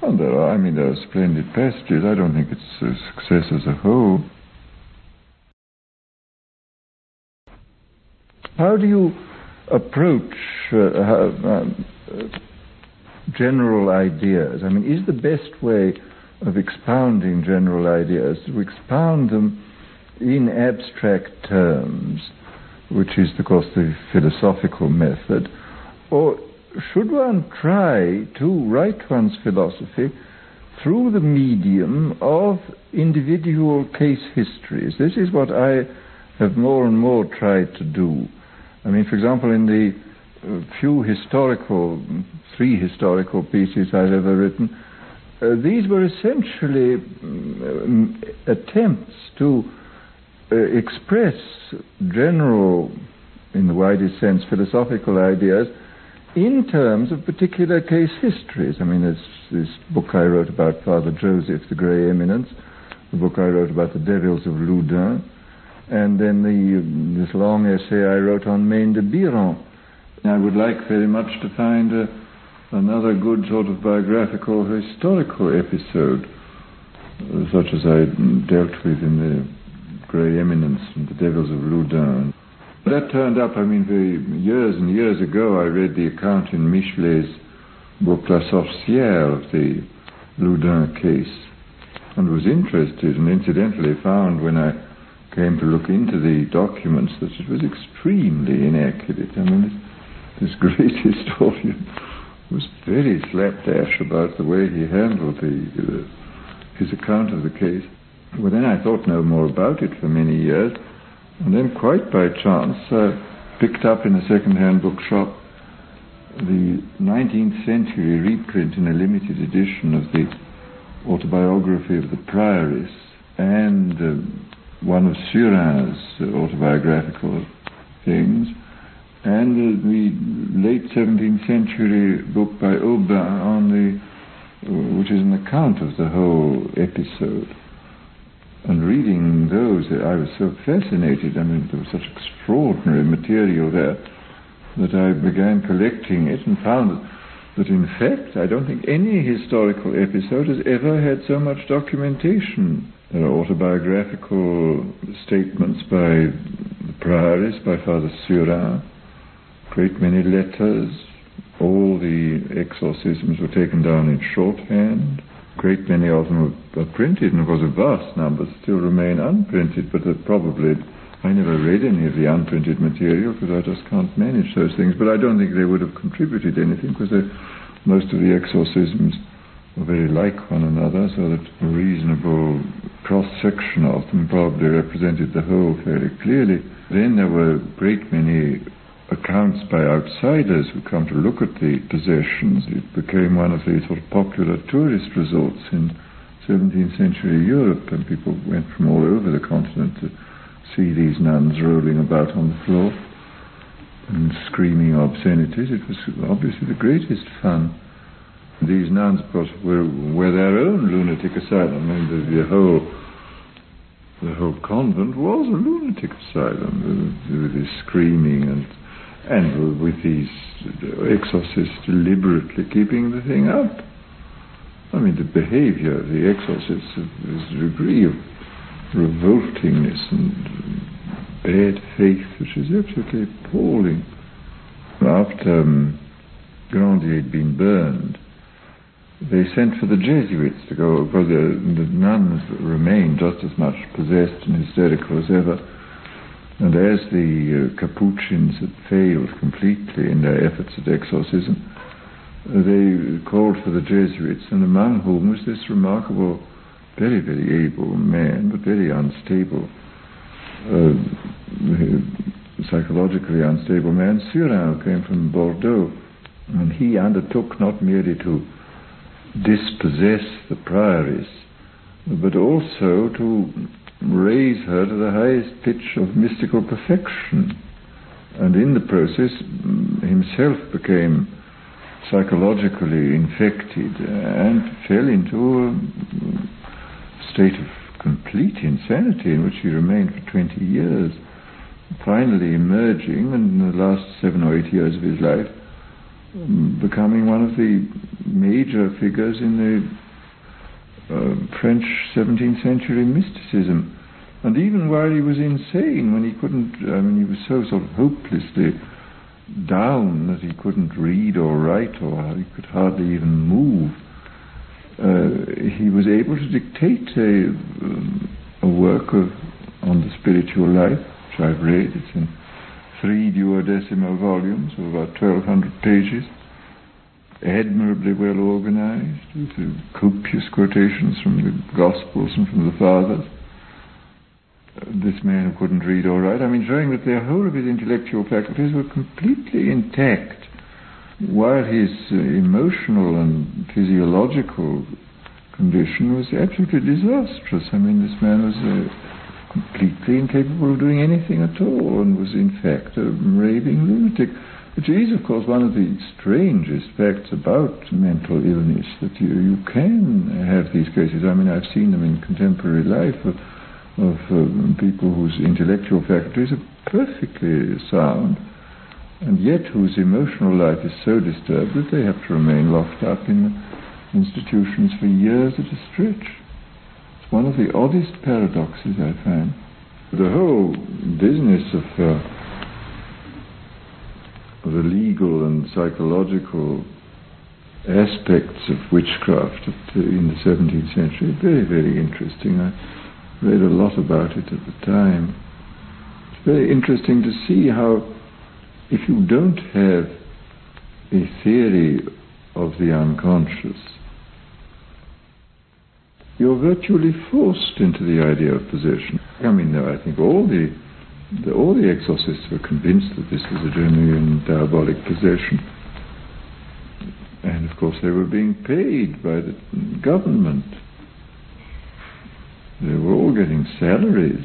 Well, there are, I mean, there are splendid passages. I don't think it's a success as a whole. How do you approach uh, um, general ideas? I mean, is the best way of expounding general ideas to expound them in abstract terms, which is, of course, the philosophical method, or should one try to write one's philosophy through the medium of individual case histories? This is what I have more and more tried to do. I mean, for example, in the few historical, three historical pieces I've ever written, uh, these were essentially um, attempts to uh, express general, in the widest sense, philosophical ideas in terms of particular case histories. I mean, there's this book I wrote about Father Joseph, the Grey Eminence, the book I wrote about the devils of Loudun, and then the, this long essay I wrote on Maine de Biran. I would like very much to find uh, another good sort of biographical historical episode, uh, such as I dealt with in the Grey Eminence and the Devils of Loudun. That turned up, I mean, years and years ago, I read the account in Michelet's book La Sorcière of the Loudun case and was interested and incidentally found when I came to look into the documents that it was extremely inaccurate. I mean, this great historian was very slapdash about the way he handled the, uh, his account of the case. Well, then I thought no more about it for many years, and then quite by chance I picked up in a second-hand bookshop the 19th century reprint in a limited edition of the autobiography of the prioress, and uh, one of Surin's autobiographical things, and uh, the late 17th century book by Aubin on the, uh, which is an account of the whole episode. And reading those, I was so fascinated. I mean, there was such extraordinary material there that I began collecting it and found that, in fact, I don't think any historical episode has ever had so much documentation. There are autobiographical statements by the prioress, by Father Surin, great many letters. All the exorcisms were taken down in shorthand great many of them are, printed, and of course a vast number still remain unprinted, but uh, probably, I never read any of the unprinted material because I just can't manage those things, but I don't think they would have contributed anything because most of the exorcisms were very like one another, so that a reasonable cross-section of them probably represented the whole fairly clearly. Then there were a great many accounts by outsiders who come to look at the possessions. It became one of the sort of popular tourist resorts in 17th century Europe, and people went from all over the continent to see these nuns rolling about on the floor and screaming obscenities. It was obviously the greatest fun. These nuns, of course, were, were their own lunatic asylum, and the, the whole the whole convent was a lunatic asylum with this screaming and and with these exorcists deliberately keeping the thing up. I mean, the behavior of the exorcists is a degree of revoltingness and bad faith which is absolutely appalling. After um, Grandier had been burned, they sent for the Jesuits to go, because the, the nuns remained just as much possessed and hysterical as ever and as the uh, Capuchins had failed completely in their efforts at exorcism, uh, they called for the Jesuits, and among whom was this remarkable, very, very able man, but very unstable, uh, psychologically unstable man, Surin, who came from Bordeaux. And he undertook not merely to dispossess the prioress, but also to raise her to the highest pitch of mystical perfection. And in the process, mm, himself became psychologically infected and fell into a state of complete insanity in which he remained for 20 years, finally emerging, in the last seven or eight years of his life, mm, becoming one of the major figures in the French 17th century mysticism. And even while he was insane, when he couldn't, I mean, he was so sort of hopelessly down that he couldn't read or write or he could hardly even move, uh, he was able to dictate a, a work of, on the spiritual life, which I've read. It's in three duodecimal volumes of about 1,200 pages admirably well organized, with copious quotations from the Gospels and from the Fathers. This man who couldn't read or write, I mean, showing that the whole of his intellectual faculties were completely intact, while his uh, emotional and physiological condition was absolutely disastrous. I mean, this man was uh, completely incapable of doing anything at all and was, in fact, a raving lunatic. Which is, of course, one of the strangest facts about mental illness, that you, you can have these cases. I mean, I've seen them in contemporary life of, of uh, people whose intellectual faculties are perfectly sound, and yet whose emotional life is so disturbed that they have to remain locked up in institutions for years at a stretch. It's one of the oddest paradoxes I find. The whole business of uh, the legal and psychological aspects of witchcraft in the 17th century. Very, very interesting. I read a lot about it at the time. It's very interesting to see how, if you don't have a theory of the unconscious, you're virtually forced into the idea of possession. I mean, I think all the the, all the exorcists were convinced that this was a genuine diabolic possession. And of course, they were being paid by the government. They were all getting salaries.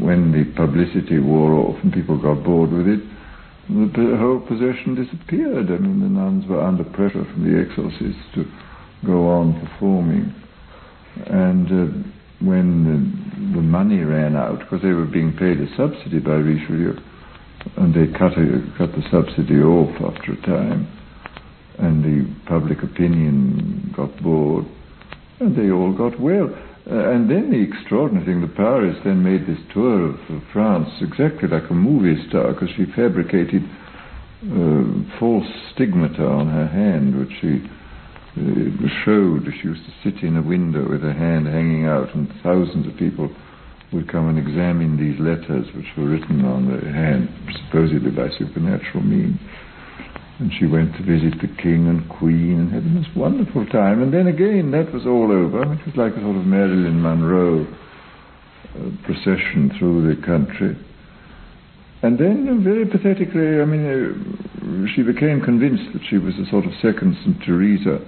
When the publicity wore off and people got bored with it, the whole possession disappeared. I mean, the nuns were under pressure from the exorcists to go on performing. And uh, when the, the, money ran out, because they were being paid a subsidy by Richelieu, and they cut, a, cut the subsidy off after a time, and the public opinion got bored, and they all got well. Uh, and then the extraordinary thing, the prioress then made this tour of, of France exactly like a movie star because she fabricated uh, false stigmata on her hand, which she showed. She used to sit in a window with her hand hanging out, and thousands of people would come and examine these letters which were written on her hand, supposedly by supernatural means. And she went to visit the king and queen and had the most wonderful time. And then again, that was all over. It was like a sort of Marilyn Monroe uh, procession through the country. And then, uh, very pathetically, I mean, uh, she became convinced that she was a sort of second St. Teresa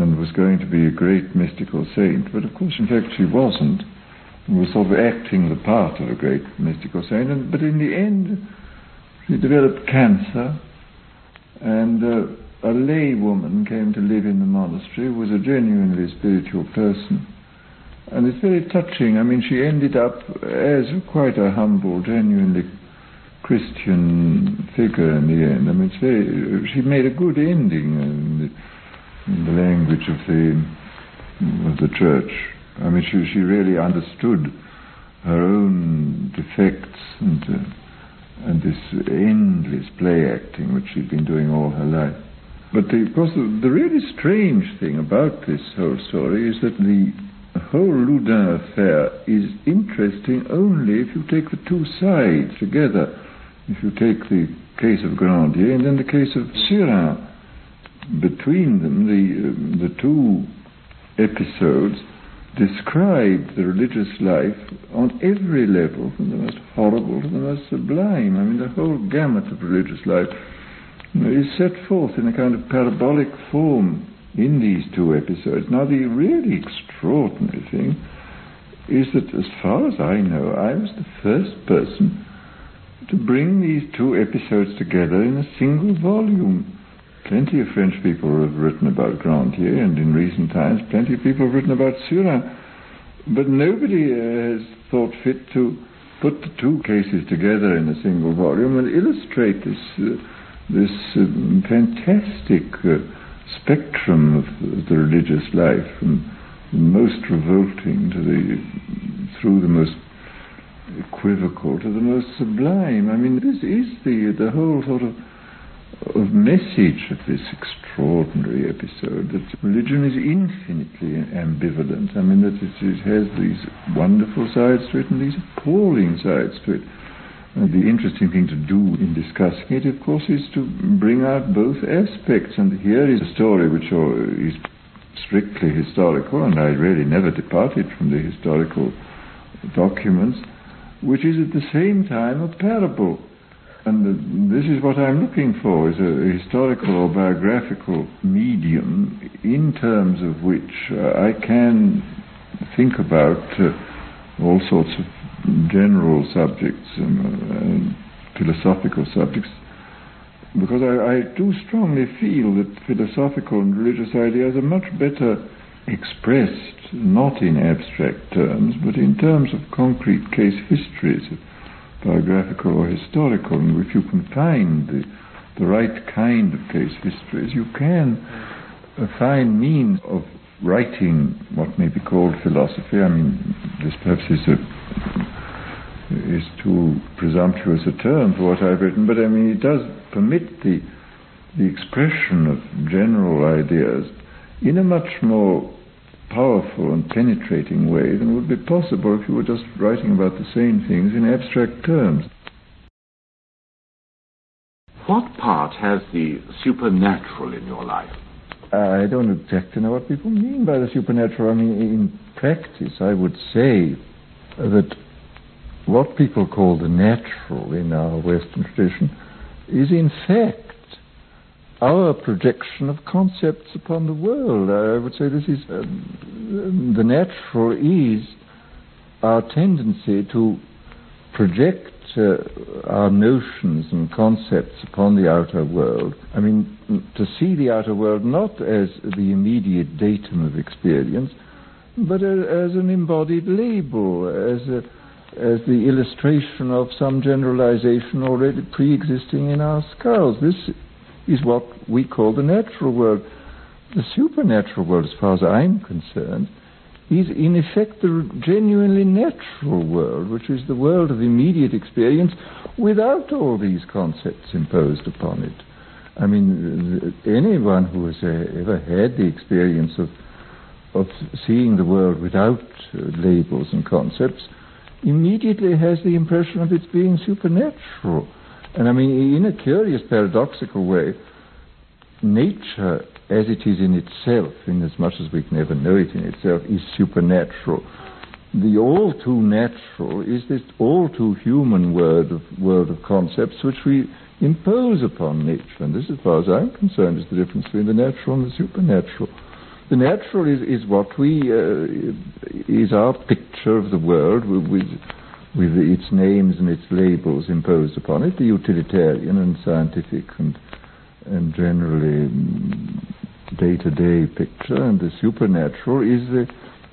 and was going to be a great mystical saint. But of course, in fact, she wasn't. And was sort of acting the part of a great mystical saint. And, but in the end, she developed cancer and uh, a lay woman came to live in the monastery was a genuinely spiritual person. And it's very touching. I mean, she ended up as quite a humble, genuinely Christian figure in the end. I mean, very, she made a good ending in the, in the language of the, of the church. I mean, she, she really understood her own defects and uh, and this endless play acting which she'd been doing all her life. But the, of course, the, the really strange thing about this whole story is that the whole Loudun affair is interesting only if you take the two sides together. If you take the case of Grandier and then the case of Surin. Between them, the, uh, the two episodes describe the religious life on every level, from the most horrible to the most sublime. I mean, the whole gamut of religious life is set forth in a kind of parabolic form in these two episodes. Now, the really extraordinary thing is that, as far as I know, I was the first person to bring these two episodes together in a single volume. Plenty of French people have written about Grandier, and in recent times, plenty of people have written about Surin. But nobody uh, has thought fit to put the two cases together in a single volume and illustrate this, uh, this uh, fantastic uh, spectrum of the religious life, from the most revolting to the, through the most equivocal to the most sublime. I mean, this is the, the whole sort of of message of this extraordinary episode that religion is infinitely ambivalent. I mean, that it, it has these wonderful sides to it and these appalling sides to it. And the interesting thing to do in discussing it, of course, is to bring out both aspects. And here is a story which is strictly historical, and I really never departed from the historical documents, which is at the same time a parable and this is what I'm looking for, is a historical or biographical medium in terms of which uh, I can think about uh, all sorts of general subjects and, uh, philosophical subjects, because I, I, do strongly feel that philosophical and religious ideas are much better expressed not in abstract terms, but in terms of concrete case histories biographical or historical, and if you can find the, the right kind of case histories, you can uh, find means of writing what may be called philosophy. I mean, this perhaps is a is too presumptuous a term for what I've written, but I mean it does permit the the expression of general ideas in a much more powerful and penetrating way than would be possible if you were just writing about the same things in abstract terms. What part has the supernatural in your life? I don't exactly know what people mean by the supernatural. I mean, in practice, I would say that what people call the natural in our Western tradition is in fact our projection of concepts upon the world. I would say this is uh, the natural is our tendency to project uh, our notions and concepts upon the outer world. I mean, to see the outer world not as the immediate datum of experience, but as an embodied label, as a, as the illustration of some generalization already pre-existing in our skulls. This is what we call the natural world. The supernatural world, as far as I'm concerned, is in effect the genuinely natural world, which is the world of immediate experience without all these concepts imposed upon it. I mean, anyone who has uh, ever had the experience of of seeing the world without uh, labels and concepts immediately has the impression of its being supernatural. And I mean, in a curious paradoxical way, nature as it is in itself, in as much as we can ever know it in itself, is supernatural. The all too natural is this all too human world of, world of concepts which we impose upon nature. And this, as far as I'm concerned, is the difference between the natural and the supernatural. The natural is, is what we, uh, is our picture of the world with, its names and its labels imposed upon it, the utilitarian and scientific and, and generally day to day picture, and the supernatural is the,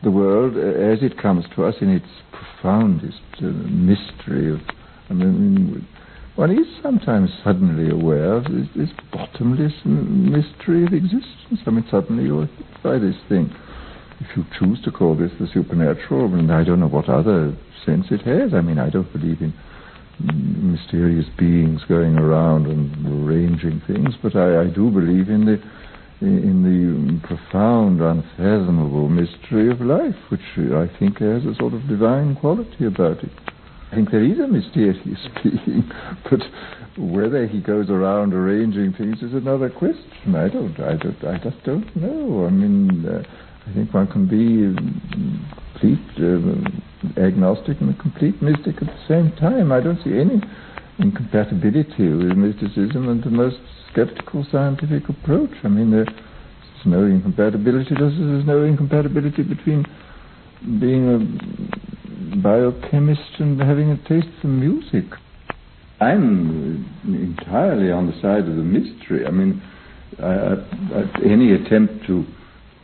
the world as it comes to us in its profoundest uh, mystery of. I mean, one is sometimes suddenly aware of this, this bottomless mystery of existence. I mean, suddenly you're hit by this thing. If you choose to call this the supernatural, mean, I don't know what other sense it has. I mean, I don't believe in mysterious beings going around and arranging things, but I, I do believe in the in the profound, unfathomable mystery of life, which I think has a sort of divine quality about it. I think there is a mysterious being, but whether he goes around arranging things is another question. I don't, I don't, I just don't know. I mean, uh, I think one can be complete uh, agnostic and a complete mystic at the same time. I don't see any incompatibility with mysticism and the most skeptical scientific approach. I mean, there's no incompatibility. There's no incompatibility between being a biochemist and having a taste for music. I'm entirely on the side of the mystery. I mean, any attempt to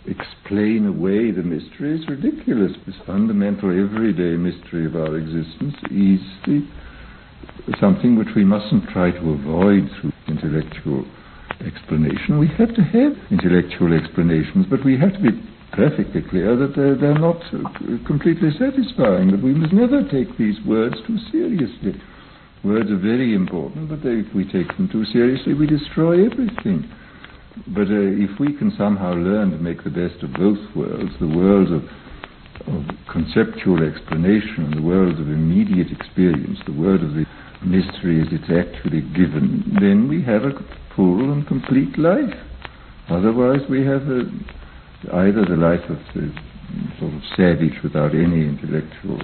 explain away the mystery is ridiculous. This fundamental, everyday mystery of our existence is the, something which we mustn't try to avoid through intellectual explanation. We have to have intellectual explanations, but we have to be perfectly clear that they're, they're not completely satisfying, that we must never take these words too seriously. Words are very important, but they, if we take them too seriously, we destroy everything. But uh, if we can somehow learn to make the best of both worlds, the world of, of conceptual explanation and the world of immediate experience, the world of the mystery as it's actually given, then we have a full and complete life. Otherwise, we have a, either the life of the sort of savage without any intellectual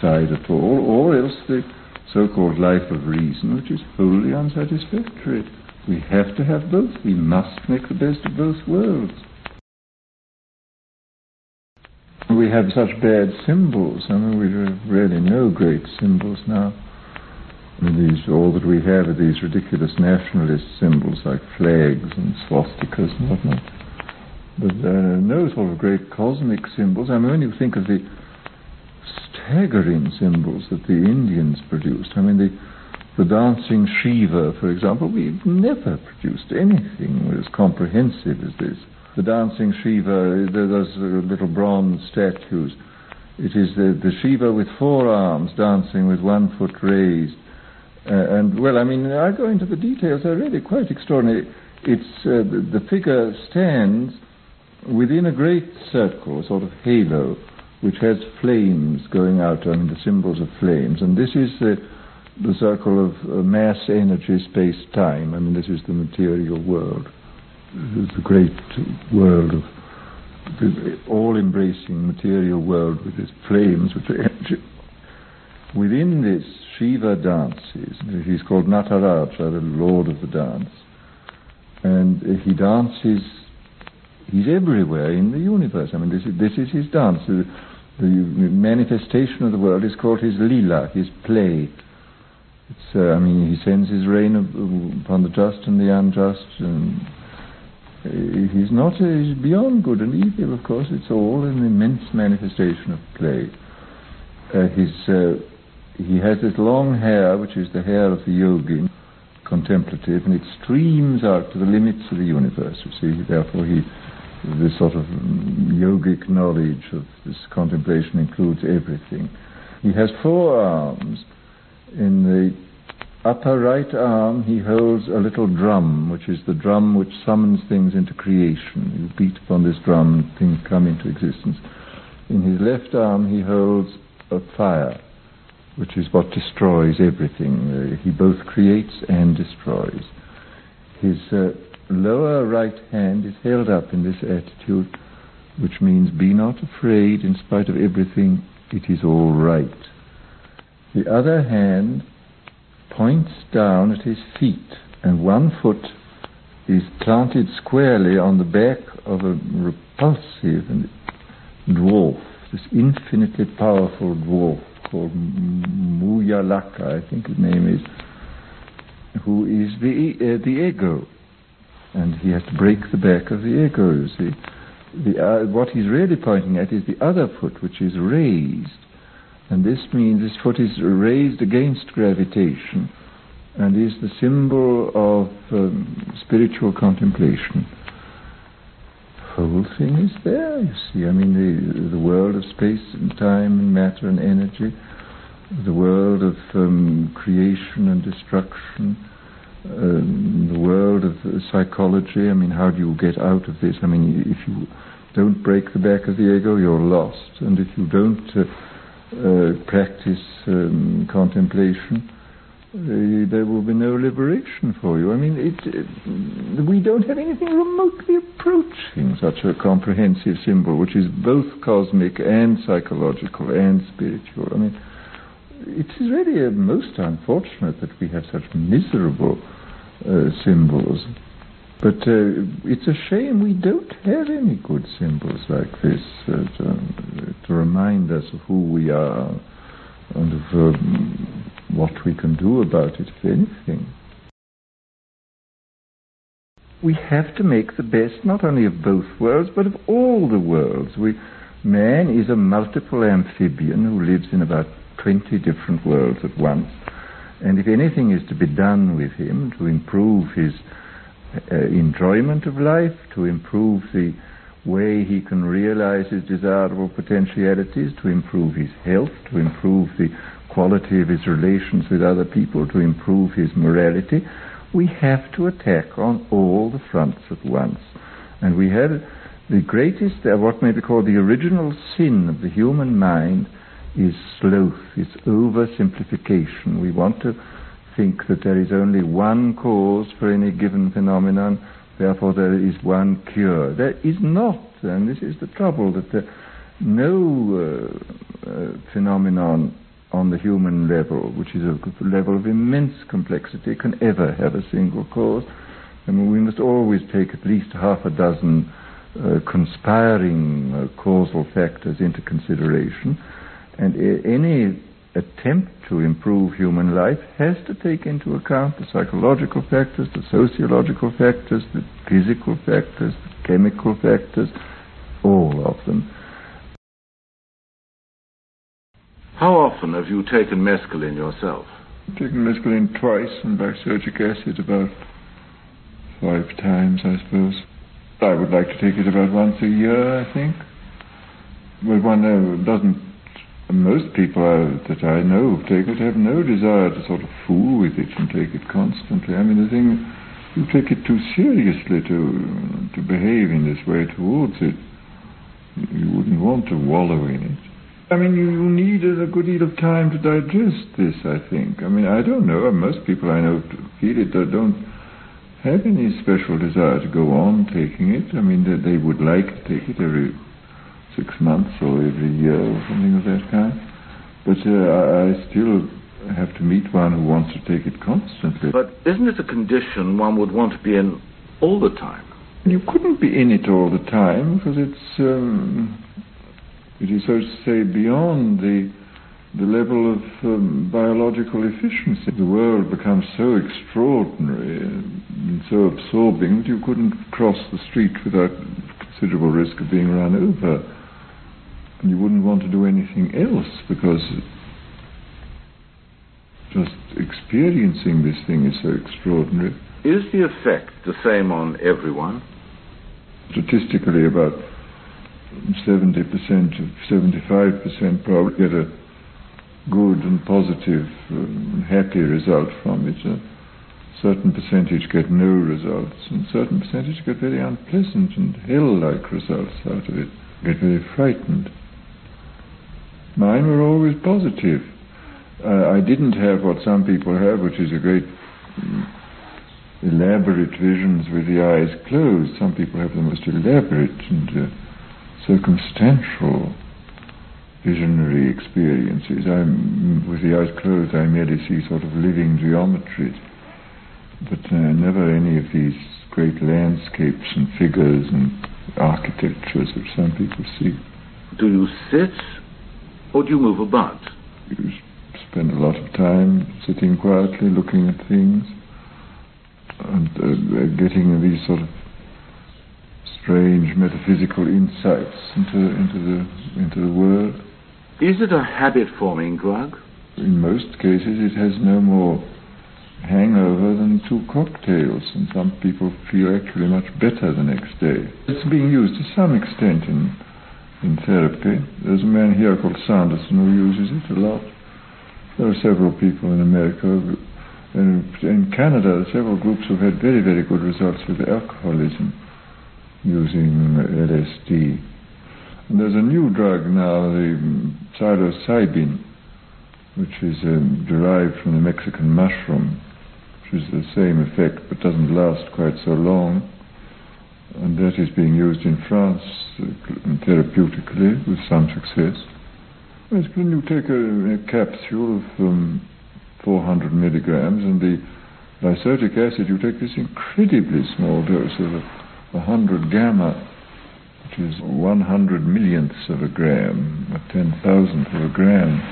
side at all, or else the so-called life of reason, which is wholly unsatisfactory. We have to have both. We must make the best of both worlds. We have such bad symbols. I mean, we've really no great symbols now. These, all that we have are these ridiculous nationalist symbols like flags and swastikas and whatnot. But uh, no sort of great cosmic symbols. I mean, when you think of the staggering symbols that the Indians produced, I mean, the, the dancing Shiva, for example, we've never produced anything as comprehensive as this. The dancing Shiva, those little bronze statues. It is the, the Shiva with four arms dancing with one foot raised uh, and well, I mean, I go into the details. They're really quite extraordinary. It's uh, the, the, figure stands within a great circle, a sort of halo, which has flames going out. I mean, the symbols of flames, and this is the the circle of uh, mass, energy, space, time. I mean, this is the material world. This is the great world of the all-embracing material world with its flames, which are energy. Within this Shiva dances. He's called Nataraja, the lord of the dance. And he dances, he's everywhere in the universe. I mean, this is, this is his dance. The manifestation of the world is called his lila, his play. Uh, I mean, he sends his rain upon the just and the unjust, and uh, he's not, uh, beyond good and evil, of course. It's all an immense manifestation of play. Uh, his, uh, he has this long hair, which is the hair of the yogi, contemplative, and it streams out to the limits of the universe, you see. Therefore, he, this sort of yogic knowledge of this contemplation includes everything. He has four arms. In the upper right arm, he holds a little drum, which is the drum which summons things into creation. You beat upon this drum, things come into existence. In his left arm, he holds a fire which is what destroys everything. Uh, he both creates and destroys. His uh, lower right hand is held up in this attitude, which means be not afraid, in spite of everything, it is all right. The other hand points down at his feet, and one foot is planted squarely on the back of a repulsive dwarf, this infinitely powerful dwarf called Muyalaka, I think his name is, who is the, uh, the ego. And he has to break the back of the ego, you see. The, uh, what he's really pointing at is the other foot, which is raised. And this means this foot is raised against gravitation and is the symbol of um, spiritual contemplation The whole thing is there, you see. I mean, the, the world of space and time and matter and energy, the world of um, creation and destruction, um, the world of psychology. I mean, how do you get out of this? I mean, if you don't break the back of the ego, you're lost. And if you don't uh, uh, practice um, contemplation, uh, there will be no liberation for you. I mean, it, it, we don't have anything remotely approaching such a comprehensive symbol, which is both cosmic and psychological and spiritual. I mean, it is really uh, most unfortunate that we have such miserable uh, symbols. But uh, it's a shame we don't have any good symbols like this uh, to, to, remind us of who we are and of um, what we can do about it, if anything. We have to make the best not only of both worlds, but of all the worlds. We, man is a multiple amphibian who lives in about 20 different worlds at once. And if anything is to be done with him to improve his uh, enjoyment of life, to improve the way he can realize his desirable potentialities, to improve his health, to improve the quality of his relations with other people, to improve his morality, we have to attack on all the fronts at once. And we have the greatest, uh, what may be called the original sin of the human mind is sloth, it's oversimplification. We want to think that there is only one cause for any given phenomenon, therefore there is one cure. There is not, and this is the trouble, that no uh, uh, phenomenon on the human level, which is a level of immense complexity, can ever have a single cause. I mean, we must always take at least half a dozen uh, conspiring uh, causal factors into consideration, and any attempt to improve human life has to take into account the psychological factors, the sociological factors, the physical factors, the chemical factors, all of them. How often have you taken mescaline yourself? I've taken mescaline twice and lysergic acid about five times, I suppose. I would like to take it about once a year, I think. But one uh, doesn't, most people uh, that I know take it have no desire to sort of fool with it and take it constantly. I mean, the thing, you take it too seriously to, to behave in this way towards it. You wouldn't want to wallow in it. I mean, you, you need a good deal of time to digest this, I think. I mean, I don't know. Most people I know feel it they don't have any special desire to go on taking it. I mean, they, they would like to take it every six months or every year or something of that kind. But uh, I still have to meet one who wants to take it constantly. But isn't it a condition one would want to be in all the time? You couldn't be in it all the time because it's um, It is, so to say, beyond the the level of um, biological efficiency. The world becomes so extraordinary and so absorbing that you couldn't cross the street without considerable risk of being run over. You wouldn't want to do anything else because just experiencing this thing is so extraordinary. Is the effect the same on everyone? Statistically, about 70%, 75% probably get a good and positive and happy result from it. A certain percentage get no results, and a certain percentage get very unpleasant and hell-like results out of it, get very frightened. Mine were always positive. Uh, I didn't have what some people have, which is a great um, elaborate visions with the eyes closed. Some people have the most elaborate and uh, circumstantial visionary experiences. I'm, with the eyes closed, I merely see sort of living geometry, but uh, never any of these great landscapes and figures and architectures which some people see. Do you sit or do you move about? You spend a lot of time sitting quietly looking at things and uh, getting these sort of strange metaphysical insights into, into, the, into the world. Is it a habit-forming drug? In most cases, it has no more hangover than two cocktails, and some people feel actually much better the next day. It's being used to some extent in, in therapy. There's a man here called Sandison who uses it a lot. There are several people in America. In, in Canada, several groups have had very, very good results with alcoholism using LSD. And there's a new drug now, the psilocybin, which is um, derived from the Mexican mushroom, which is the same effect but doesn't last quite so long. And that is being used in France uh, therapeutically with some success. When you take a, a capsule of um, 400 milligrams and the lysergic acid, you take this incredibly small dose of a, 100 gamma, which is 100 millionths of a gram, a ten thousandth of a gram,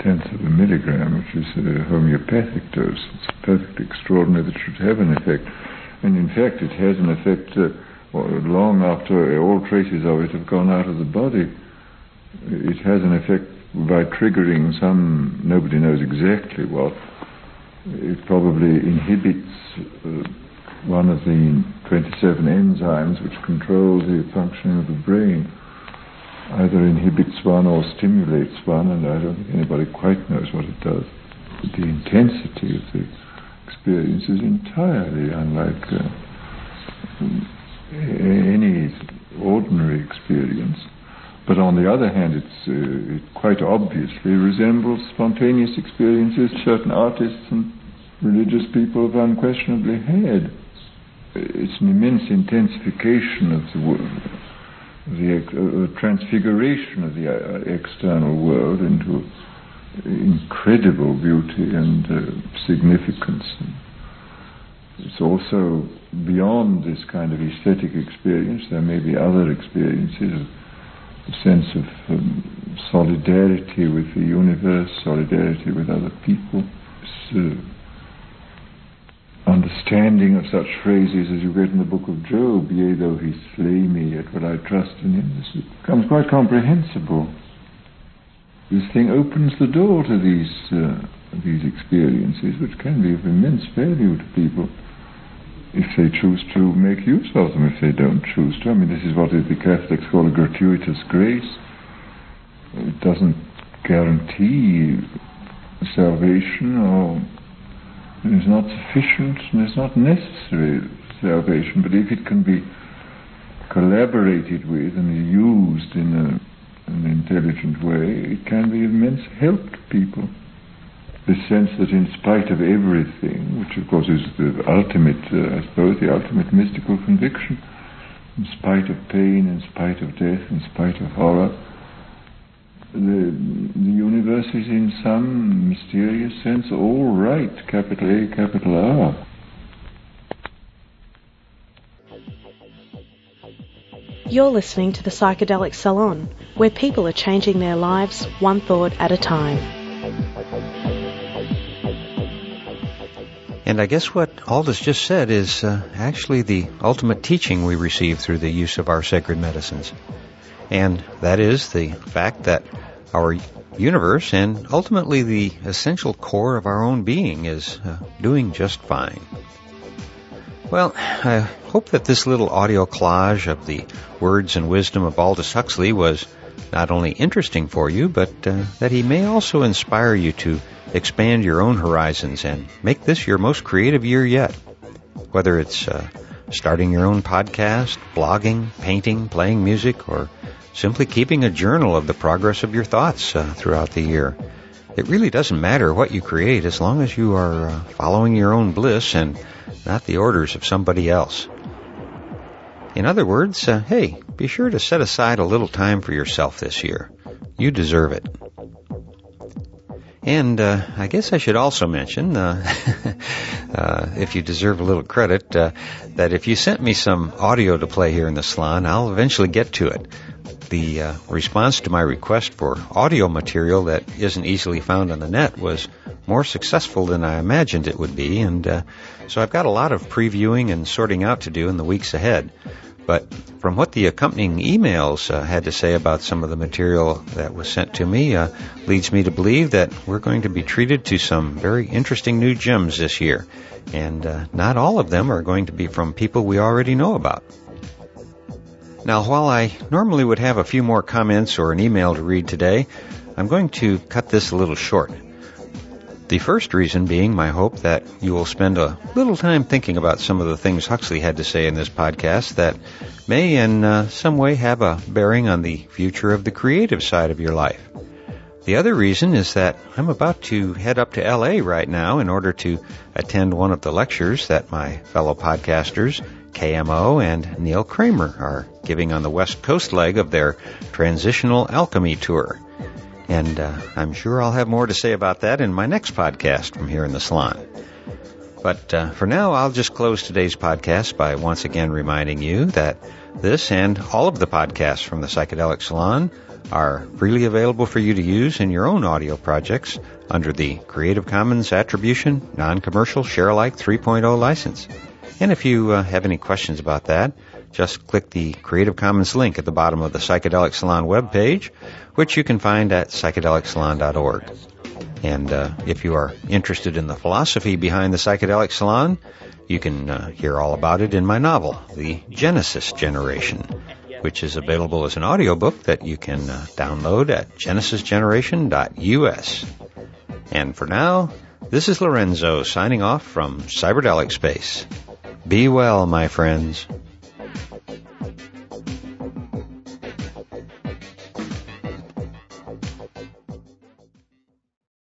tenth of a milligram, which is a homeopathic dose. It's perfectly extraordinary that it should have an effect. And in fact, it has an effect uh, long after all traces of it have gone out of the body it has an effect by triggering some, nobody knows exactly what. It probably inhibits uh, one of the 27 enzymes which control the functioning of the brain. Either inhibits one or stimulates one, and I don't think anybody quite knows what it does. The intensity of the experience is entirely unlike uh, any ordinary experience. But on the other hand, uh, it quite obviously resembles spontaneous experiences certain artists and religious people have unquestionably had. It's an immense intensification of the world, the uh, transfiguration of the uh, external world into incredible beauty and uh, significance. It's also beyond this kind of aesthetic experience. There may be other experiences a sense of um, solidarity with the universe, solidarity with other people, this, uh, understanding of such phrases as you get in the book of Job, yea, though he slay me, yet will I trust in him. This becomes quite comprehensible. This thing opens the door to these, uh, these experiences, which can be of immense value to people if they choose to make use of them, if they don't choose to. I mean, this is what the Catholics call a gratuitous grace. It doesn't guarantee salvation or it is not sufficient and it's not necessary salvation, but if it can be collaborated with and used in a, an intelligent way, it can be immense help to people the sense that in spite of everything, which of course is the ultimate, uh, I suppose, the ultimate mystical conviction, in spite of pain, in spite of death, in spite of horror, the, the universe is in some mysterious sense all right, capital A, capital R. You're listening to the Psychedelic Salon where people are changing their lives one thought at a time. And I guess what Aldous just said is uh, actually the ultimate teaching we receive through the use of our sacred medicines. And that is the fact that our universe and ultimately the essential core of our own being is uh, doing just fine. Well, I hope that this little audio collage of the words and wisdom of Aldous Huxley was not only interesting for you, but uh, that he may also inspire you to expand your own horizons and make this your most creative year yet. Whether it's uh, starting your own podcast, blogging, painting, playing music, or simply keeping a journal of the progress of your thoughts uh, throughout the year. It really doesn't matter what you create as long as you are uh, following your own bliss and not the orders of somebody else. In other words, uh, hey, be sure to set aside a little time for yourself this year. You deserve it. And uh, I guess I should also mention, uh, uh, if you deserve a little credit, uh, that if you sent me some audio to play here in the salon, I'll eventually get to it the uh, response to my request for audio material that isn't easily found on the net was more successful than I imagined it would be, and uh, so I've got a lot of previewing and sorting out to do in the weeks ahead. But from what the accompanying emails uh, had to say about some of the material that was sent to me, uh, leads me to believe that we're going to be treated to some very interesting new gems this year. And uh, not all of them are going to be from people we already know about. Now, while I normally would have a few more comments or an email to read today, I'm going to cut this a little short. The first reason being my hope that you will spend a little time thinking about some of the things Huxley had to say in this podcast that may in uh, some way have a bearing on the future of the creative side of your life. The other reason is that I'm about to head up to LA right now in order to attend one of the lectures that my fellow podcasters KMO and Neil Kramer are giving on the West Coast leg of their Transitional Alchemy Tour. And uh, I'm sure I'll have more to say about that in my next podcast from here in the salon. But uh, for now, I'll just close today's podcast by once again reminding you that this and all of the podcasts from the Psychedelic Salon are freely available for you to use in your own audio projects under the Creative Commons Attribution Non-Commercial Share-alike 3.0 license. And if you uh, have any questions about that, just click the Creative Commons link at the bottom of the Psychedelic Salon webpage, which you can find at psychedelicsalon.org. And uh, if you are interested in the philosophy behind the Psychedelic Salon, you can uh, hear all about it in my novel, The Genesis Generation, which is available as an audiobook that you can uh, download at genesisgeneration.us. And for now, this is Lorenzo signing off from Cyberdelic Space. Be well, my friends.